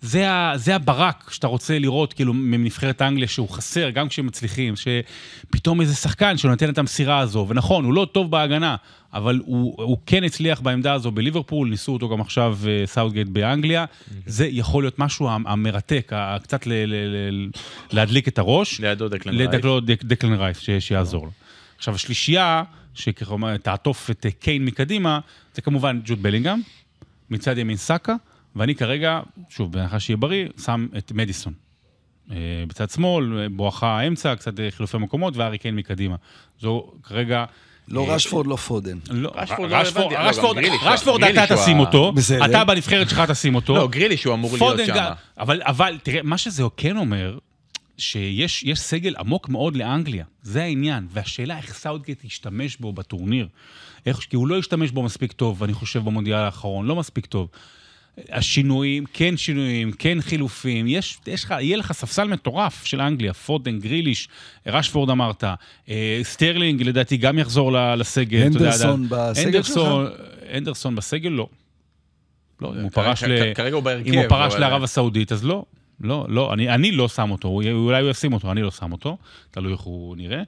זה, ה- זה הברק שאתה רוצה לראות, כאילו, מנבחרת אנגליה, שהוא חסר, גם כשהם מצליחים, שפתאום איזה שחקן שנותן את המסירה הזו, ונכון, הוא לא טוב בהגנה, אבל הוא, הוא כן הצליח בעמדה הזו בליברפול, ניסו אותו גם עכשיו אה, סאוטגייט באנגליה, זה יכול להיות משהו המ- המרתק, קצת ל, ל, ל, להדליק את הראש. לידו דקלן רייס. לדקלו דק- דקלן רייס, שיעזור לו. עכשיו, השלישייה, שככה תעטוף את אה, קיין מקדימה, זה כמובן ג'וד בלינגהם, מצד ימין סאקה, ואני כרגע, שוב, בהנחה שיהיה בריא, שם את מדיסון. אה, בצד שמאל, אה, בואכה האמצע, קצת אה, חילופי מקומות, והארי קיין מקדימה. זו כרגע... לא רשפורד, לא פודן. לא, רשפורד לא. לא, רשפורד, אתה תשים אותו. אתה בנבחרת שלך תשים אותו. לא, גריליש הוא אמור להיות פודן שם. אבל, אבל תראה, מה שזה כן אומר, שיש יש סגל עמוק מאוד לאנגליה, זה העניין, והשאלה איך סאוטגייט ישתמש בו בטורניר. איך, כי הוא לא השתמש בו מספיק טוב, אני חושב, במונדיאל האחרון, לא מספיק טוב. השינויים, כן שינויים, כן חילופים, יש, יש לך, יהיה לך ספסל מטורף של אנגליה, פודן, גריליש, רשפורד אמרת, אה, סטרלינג לדעתי גם יחזור ל- לסגל. אתה יודע, הנדרסון בסגל הנדרסון, הנדרסון בסגל לא. לא, אם הוא פרש ל... כרגע הוא בהרכב. אם הוא פרש אבל- לערב הסעודית, אז לא. לא, לא, אני, אני לא שם אותו, הוא, אולי הוא ישים אותו, אני לא שם אותו, תלוי איך הוא נראה.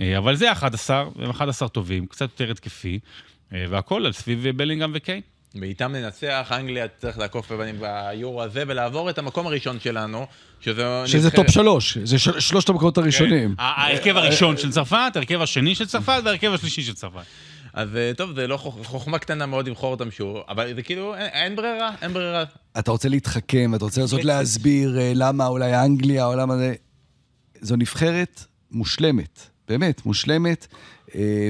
אה, אבל זה 11, הם 11 טובים, קצת יותר התקפי, אה, והכל על סביב בלינגהם וקיין. ואיתם ננצח, אנגליה תצטרך לעקוף בפנים ביורו הזה ולעבור את המקום הראשון שלנו, שזה... שזה נבחרת- top שלוש, זה של- שלושת המקומות הראשונים. ה- ההרכב הראשון של צרפת, ההרכב השני של צרפת וההרכב השלישי של צרפת. אז אה, טוב, זה לא חוכ- חוכמה קטנה מאוד לבחור אותם שוב, אבל זה כאילו, אין, אין ברירה, אין ברירה. אתה רוצה להתחכם, אתה רוצה לנסות בטח. להסביר אה, למה אולי אנגליה או למה זה... זו נבחרת מושלמת, באמת, מושלמת. אה,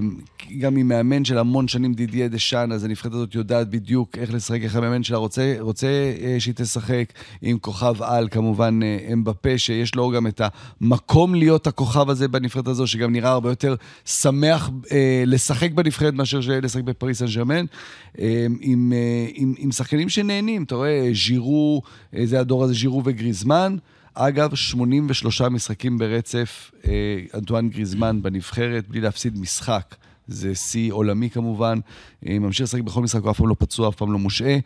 גם עם מאמן של המון שנים, דידיה דשאן, אז הנבחרת הזאת יודעת בדיוק איך לשחק, איך המאמן שלה רוצה, רוצה אה, שהיא תשחק, עם כוכב על, כמובן, אה, אמבפה, שיש לו גם את המקום להיות הכוכב הזה בנבחרת הזו, שגם נראה הרבה יותר שמח אה, לשחק בנבחרת מאשר לשחק בפריס סן ג'רמן, אה, עם, אה, עם, עם שחקנים שנהנים, אתה רואה, ז'ירו, אה, זה הדור הזה, ז'ירו וגריזמן. אגב, 83 משחקים ברצף, אה, אנטואן גריזמן בנבחרת, בלי להפסיד משחק. זה שיא עולמי כמובן, אה, ממשיך לשחק בכל משחק, הוא אף פעם לא פצוע, אף פעם לא מושעה.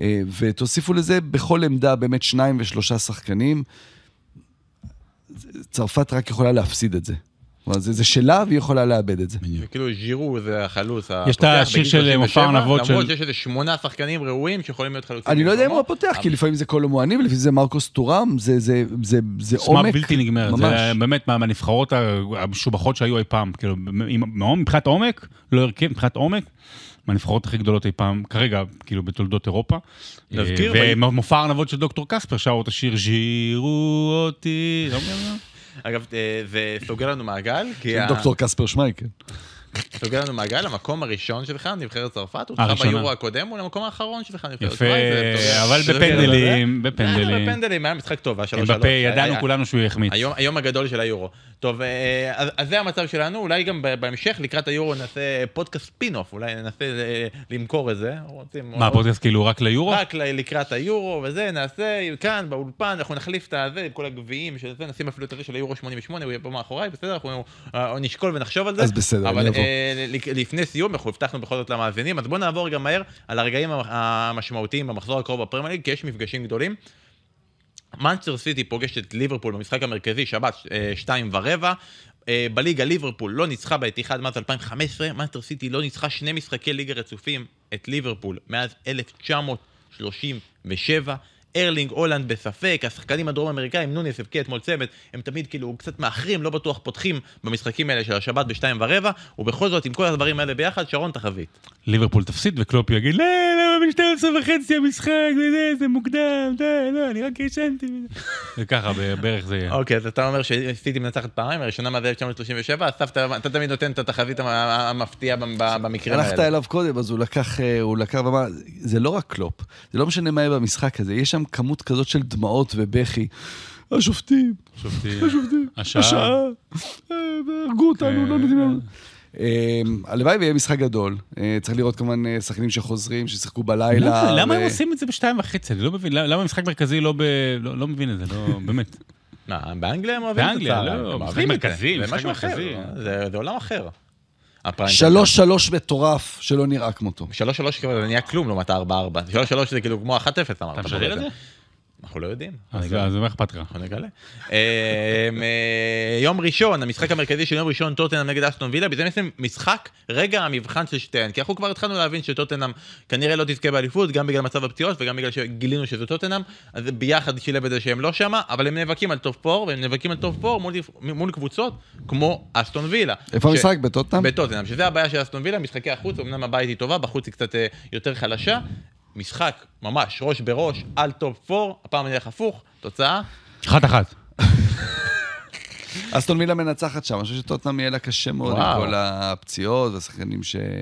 אה, ותוסיפו לזה בכל עמדה באמת שניים ושלושה שחקנים. צרפת רק יכולה להפסיד את זה. כלומר, זה, זה שלה והיא יכולה לאבד את זה. וכאילו ז'ירו זה החלוץ יש את השיר של מופע ארנבות של- למרות שיש איזה שמונה שחקנים ראויים שיכולים להיות חלוצים. אני לא יודע אם הוא הפותח, כי לפעמים זה קולומואני ולפעמים זה מרקוס טורם, זה, זה, זה, זה עוצמה עומק. בלתי נגמרת. ממש. זה באמת מה- מהנבחרות המשובחות שהיו אי פעם. כאילו, מבחינת עומק, לא הרכב, מבחינת עומק, מהנבחרות הכי גדולות אי פעם, כרגע, כאילו, בתולדות אירופה. אה, ומופע הארנבות של דוקטור קספר שרו את השיר "ז'ירו אותי", לא מבין? אגב, אה, זה סוגר לנו מעגל, כי של דוקטור קספר שמייקל. סוגר לנו מעגל, המקום הראשון שלך, נבחרת צרפת, הוא הראשונה. ביורו הקודם, הוא למקום האחרון שלך, נבחרת יפה, צרפת. זה סוגר- אבל בפנדלים. בפנדלים. אה, בפנדלים, היה משחק טוב, היה שלוש שלוש. ידענו כולנו שהוא יחמיץ. היום, הגדול של היורו. טוב, אה, אז, זה המצב שלנו, אולי גם בהמשך, לקראת היורו נעשה פודקאסט ספין-אוף, אולי ננסה אה, למכור את זה. רוצים, מה, הפודקאסט כאילו רק ליורו? רק לקראת היורו וזה, נעשה כאן באולפן, אנחנו נחליף את הזה, כל הגביעים של זה, נשים אפילו את הזה של היורו 88, הוא יהיה פה מאחוריי, בסדר? אנחנו אה, נשקול ונחשוב על זה. אז בסדר, אני. אה, לפני סיום, אנחנו הבטחנו בכל זאת למאזינים, אז בואו נעבור גם מהר על הרגעים המ- המשמעותיים במחזור הקרוב בפרמייר כי יש מפגשים גדולים. מנצ'סטר סיטי פוגשת את ליברפול במשחק המרכזי, שבת, אה, שתיים ורבע. אה, בליגה ליברפול לא ניצחה באתיחד מאז 2015, מנצ'סטר סיטי לא ניצחה שני משחקי ליגה רצופים את ליברפול מאז 1937. ארלינג הולנד בספק, השחקנים הדרום אמריקאים, נונייס הבקיע אתמול צמד, הם תמיד כאילו קצת מאחרים, לא בטוח פותחים במשחקים האלה של השבת בשתיים ורבע, ובכל זאת, עם כל הדברים האלה ביחד, שרון תחזית. ליברפול תפסיד וקלופ יגיד, לא, למה ב-12 וחצי המשחק, וזה, זה מוקדם, די, לא, אני רק ישנתי. וככה, ב- בערך זה יהיה. אוקיי, אז אתה אומר שסיטי מנצחת פעמיים, הראשונה מאז 1937, אסף, אתה אתה תמיד נותן את התחזית המ- המפתיעה במ- במקרים הלכת האלה. אליו קודם, אז הוא לקח, אה, הוא לקח ואמר, זה לא רק קלופ, זה לא משנה מה יהיה במשחק הזה, יש שם כמות כזאת של דמעות ובכי. השופטים, שופטים. השופטים, השעה. אה, הרגו אותנו, כן. לא נותנים לנו. אה, הלוואי ויהיה משחק גדול. אה, צריך לראות כמובן אה, שחקנים שחוזרים, ששיחקו בלילה. למה- למה הם עושים את זה בשתיים וחצי? אני לא מבין, למה משחק מרכזי לא ב... לא לא מבין את זה, לא, באמת. מה, באנגליה הם אוהבים את באנגליה, הצער, לא, משחק זה. מרכזי, זה משחק משהו אחר, מרכזי. זה זה עולם אחר. שלוש שלוש מטורף שלא נראה כמותו. שלוש שלוש כאילו זה נהיה כלום לעומת ארבע ארבע. שלוש שלוש זה כאילו כמו אחת אפס אמרת. אתה משדר את זה? אנחנו לא יודעים. אז מה אכפת לך? אנחנו נגלה. אה, אה, יום ראשון, המשחק המרכזי של יום ראשון, טוטנאם נגד אסטון וילה, זה בעצם משחק רגע המבחן של שתיהן, כי אנחנו כבר התחלנו להבין שטוטנאם כנראה לא תזכה באליפות, גם בגלל מצב הפציעות וגם בגלל שגילינו שזה טוטנאם, אז ביחד שילב את זה שהם לא שמה, אבל הם נאבקים על top 4, והם נאבקים על top 4 מול, מול קבוצות כמו אסטון וילה. איפה המשחק? בטוטנאם? בטוטנאם, שזה הבעיה של אסטון וילה, משחקי החוץ, אמנם הבית היא טובה, בחוץ היא קצת אה, יותר חלשה. משחק ממש ראש בראש על top 4, הפעם נלך הפוך, תוצאה אחת אחת. אסטון וילה מנצחת שם, אני חושב שטוטנאם יהיה לה קשה מאוד עם. כל הפציעות והשחקנים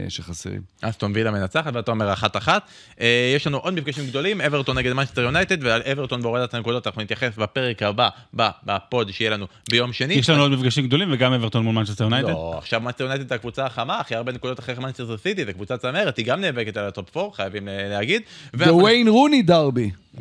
שחסרים. אסטון וילה מנצחת ואתה אומר אחת אחת. אה, יש לנו עוד מפגשים גדולים, אברטון נגד מנצ'סטר יונייטד ועל אברטון בהורדת הנקודות אנחנו נתייחס בפרק הבא, ב- ב pod שיהיה לנו ביום שני. יש לנו עוד מפגשים גדולים וגם אברטון מול מנצ'סטר יונייטד. לא, עכשיו מנצ'סטר יונייטד זה הקבוצה החמה, הכי הרבה נקודות אחרי מנצ'סטר סיטי, זו קבוצה צמרת, היא גם נאבקת על ה top 4, חייבים להגיד. The. The.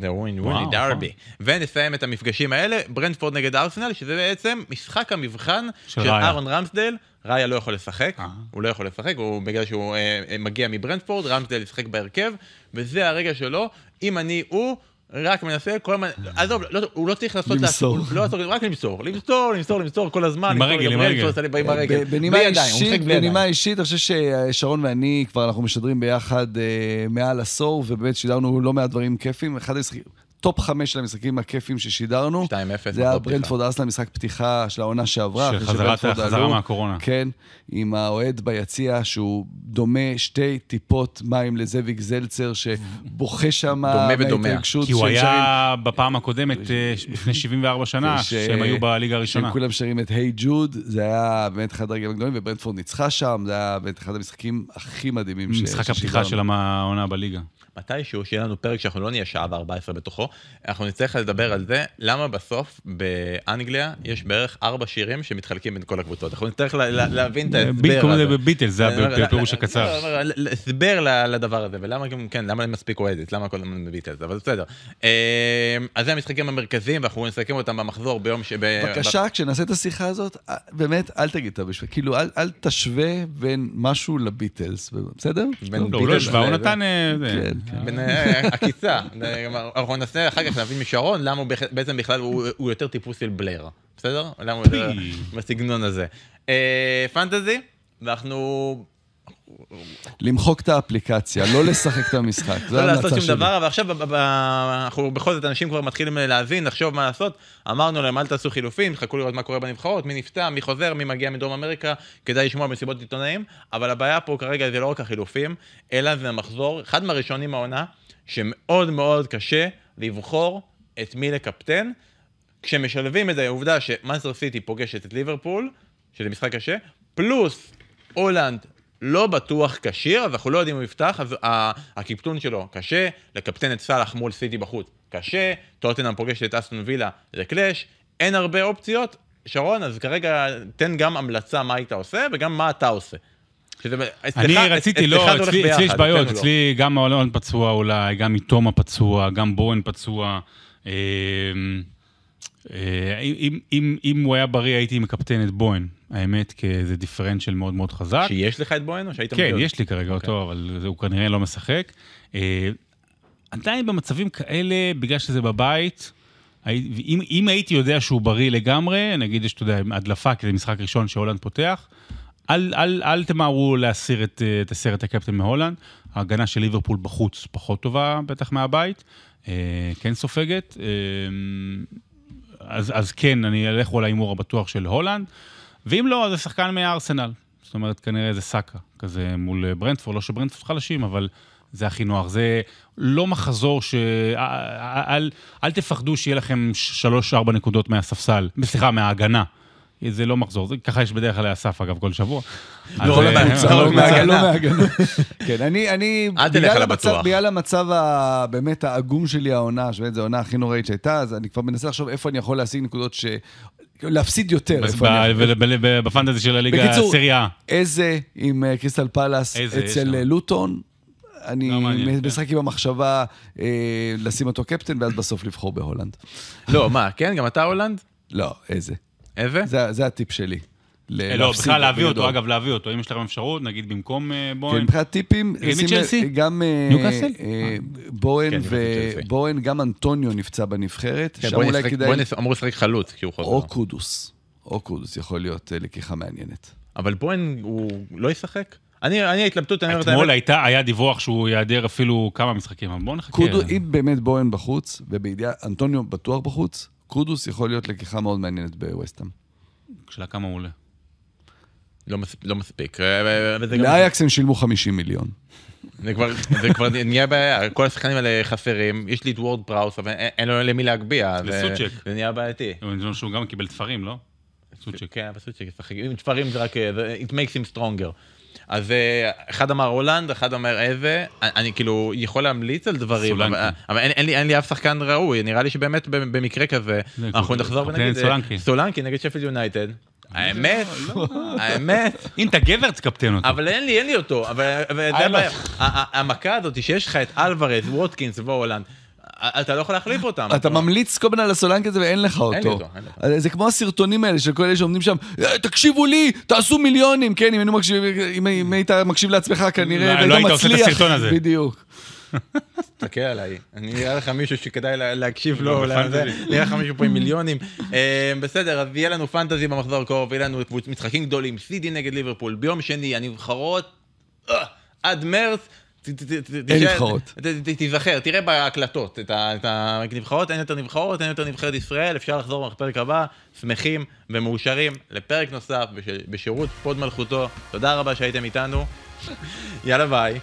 ונסיים את המפגשים האלה, ברנטפורד נגד ארסנל, שזה בעצם משחק המבחן של של. ארון רמסדל. ראיה לא יכול לשחק, אה. הוא לא יכול לשחק, הוא בגלל שהוא אה, אה, מגיע מברנטפורד, רמסדל ישחק בהרכב, וזה הרגע שלו, אם אני הוא, רק מנסה כל הזמן, עזוב, לא, הוא לא צריך לעשות, למסור. לא לעשות, רק למסור, למסור, למסור, למסור כל הזמן, עם הרגל, עם הרגל. עם הרגל, בנימה אישית. בנימה אישית, אני חושב ששרון ואני, כבר אנחנו משדרים ביחד אה, מעל עשור, ובאמת שידרנו לא מעט דברים כיפים. אחד המשחקים, top חמש של המשחקים הכיפים ששידרנו. 2-0. זה היה. ברנטפורד ארסנל, משחק פתיחה של העונה שעברה. של חזרת- שברנטפורד חזרה עלו. מהקורונה. כן, עם האוהד ביציע, שהוא דומה שתי טיפות מים לזאביק זלצר, שבוכה שם. מההתרגשות כי הוא היה בפעם הקודמת, אה, לפני 74 שנה, שהם היו בליגה הראשונה. שהם כולם שרים את היי ג'וד, זה היה באמת אחד הרגעים הגדולים, וברנדפורד ניצחה שם, זה היה באמת אחד המשחקים הכי מדהימים ש- משחק הפתיחה של העונה בליגה. מתישהו שיהיה לנו פרק שאנחנו לא נהיה שעה ו-14 בתוכו, אנחנו נצטרך לדבר על זה, למה בסוף באנגליה יש בערך ארבע שירים שמתחלקים בין כל הקבוצות. אנחנו נצטרך לה- לה- להבין את ההסבר קוראים הזה. לזה בביטלס, זה הפירוש הקצר. לא, לא, לא, הסבר לדבר הזה, ולמה גם, כן, למה אין מספיק אוהדת, למה כל הזמן בביטלס, אבל בסדר. אה, אז זה המשחקים המרכזיים, ואנחנו נסכם אותם במחזור ביום ש... בבקשה, כשנעשה את השיחה הזאת, אה, באמת, אל תגיד את המשפט. כאילו, אל, תשווה בין משהו לביטלס, בסדר? לא, הוא לא השווה, הוא נתן... אה, זה. כן, כן. בין אה, עקיצה. אנחנו אחר כך להבין משרון למה הוא בעצם בכלל הוא יותר טיפוס של בלר, בסדר? למה הוא יותר. בסגנון הזה. אה, פנטזי, ואנחנו למחוק את האפליקציה, לא לשחק את המשחק. זו לא לעשות ההמלצה שום שלי. דבר, אבל עכשיו אנחנו בכל זאת אנשים כבר מתחילים להבין, לחשוב מה לעשות. אמרנו להם אל תעשו חילופים, חכו לראות מה קורה בנבחרות, מי נפתע, מי חוזר, מי מגיע מדרום אמריקה, כדאי לשמוע מסיבות עיתונאים, אבל הבעיה פה כרגע זה לא רק החילופים, אלא זה המחזור, אחד מהראשונים העונה, שמאוד מאוד קשה לבחור את מי לקפטן, כשמשלבים את העובדה שמאנסטר סיטי פוגשת את ליברפול, שזה משחק קשה, פלוס הולנד לא בטוח כשיר, אז אנחנו לא יודעים אם הוא יפתח, אז הקיפטון שלו קשה, לקפטן את סאלח מול סיטי בחוץ קשה, טוטנאם פוגשת את אסטון וילה, זה קלאש, אין הרבה אופציות. שרון, אז כרגע תן גם המלצה מה היית עושה וגם מה אתה עושה. אצלך- אני רציתי, אצלך לא, הולך אצלי יש בעיות, לא. אצלי גם הולנד פצוע אולי, גם מתומה פצוע, גם בורן פצוע. אה, אה, אם- אם- אם הוא היה בריא, הייתי מקפטן את בוהן, האמת, כי זה דיפרנציאל מאוד מאוד חזק. שיש לך את בוהן או שהיית כן, מביא יש לי כרגע אוקיי. אותו, אבל הוא כנראה לא משחק. אה, עדיין במצבים כאלה, בגלל שזה בבית, אם הייתי יודע שהוא בריא לגמרי, נגיד יש, אתה יודע, הדלפה, כי זה משחק ראשון שהולנד פותח, אל, אל, אל תמהרו להסיר את, אה, את הסרט הקפטן מהולנד. ההגנה של ליברפול בחוץ פחות טובה, בטח מהבית, אה, כן סופגת. אה, אז, אז כן, אני אלך על ההימור הבטוח של הולנד, ואם לא, אז זה שחקן מהארסנל. זאת אומרת, כנראה זה סאקה, כזה מול ברנדפורד, לא שברנדפורד חלשים, אבל זה הכי נוח. זה לא מחזור ש... אל, אל, אל תפחדו שיהיה לכם שלוש-ארבע נקודות מהספסל, סליחה, מההגנה. זה לא מחזור, זה, ככה יש בדרך כלל לאסף, אגב, כל שבוע. לא אה, לא. מההגנה. לא מההגנה. כן, אני, אני, אל תלך בגלל על המצב- הבטוח. בגלל המצב באמת העגום שלי העונה, שבאמת זו העונה הכי נוראית שהייתה, אז אני כבר מנסה לחשוב איפה אני יכול להשיג נקודות ש... להפסיד יותר. בפנטזי של הליגה בקיצור, הסריה. איזה עם אה, קריסטל פלאס אצל. אה, לוטון. אני לא כן. משחק עם המחשבה לשים אותו קפטן, ואז בסוף לבחור בהולנד. לא, מה, כן? גם אתה הולנד? לא, איזה. איזה? זה, זה הטיפ שלי. אה, לא, בכלל להביא אותו. אגב, להביא אותו. אם יש לכם אפשרות, נגיד במקום אה, כן, בוהן. מבחינת טיפים? גם בוהן. בוהן, גם אנטוניו נפצע בנבחרת, כן, שם אולי כדאי, נס- אמור לשחק חלוץ כשהוא חוזר. או קודוס, או קודוס יכול להיות אה, לקיחה מעניינת. אבל בוהן הוא לא ישחק? אני, אני ההתלבטות, אני אומר את אתמול האמת. הייתה, היה דיווח שהוא ייעדר אפילו כמה משחקים, אבל בואו נחכה. קודוס, אם באמת בוהן בחוץ, ובידיעה, אנטוניו בטוח בחוץ, קודוס יכול להיות לקיחה מאוד מעניינת בווסטהאם. שאלה כמה הוא עולה. לא, מס, לא מספיק. אה, וזה גם- לאייאקס הם שילמו 50 מיליון. זה כבר, זה כבר נהיה בעיה, כל השחקנים האלה חסרים, יש לי את וורד פראוס, אבל אין, אין לו למי להגביה. זה- וסוצ'ק. זה נהיה בעייתי. שהוא גם קיבל תפרים, לא? סוצ'ק. כן, בסוצ'ק. עם תפרים זה רק, אה, it makes him stronger. אז אה, אחד אמר הולנד, אחד אומר איזה, אני, כאילו יכול להמליץ על דברים, סולנקי. אבל, אבל אין, אין, לי, אין לי אף שחקן ראוי, נראה לי שבאמת במקרה כזה, זה אנחנו נחזור ונגיד, אה, סולנקי. סולנקי נגד שפילד יונייטד, האמת, האמת, אם אתה גבר, תקפטן אותו. אבל אין לי, אין לי אותו, אבל המכה הזאת שיש לך את אלוורז, ווטקינס והולנד, אתה לא יכול להחליף אותם. אתה ממליץ כל הזמן על הסולנקי הזה ואין לך אין לי אותו. אין לי אותו. זה כמו הסרטונים האלה של כל אלה שעומדים שם, "אה, תקשיבו לי, תעשו מיליונים. כן, אם היינו מקשיב- אם- אם היית מקשיב לעצמך כנראה, לא והיית היית עושה את מצליח. הסרטון הזה. בדיוק. תסתכל עליי, אני נראה לך מישהו שכדאי לה- להקשיב לא, לו. נראה לך מישהו פה עם מיליונים. אה, בסדר, אז יהיה לנו fantasy במחזור הקרוב, יהיה לנו משחקים גדולים, סיטי נגד ליברפול, ביום שני, הנבחרות, אה, עד מרץ, אין נבחרות. תיזכר, תראה בהקלטות את הנבחרות, אין יותר נבחרות, אין יותר נבחרת ישראל, אפשר לחזור בפרק הבא, שמחים ומאושרים לפרק נוסף בש- בשירות pod מלכותו. תודה רבה שהייתם איתנו, יאללה ביי.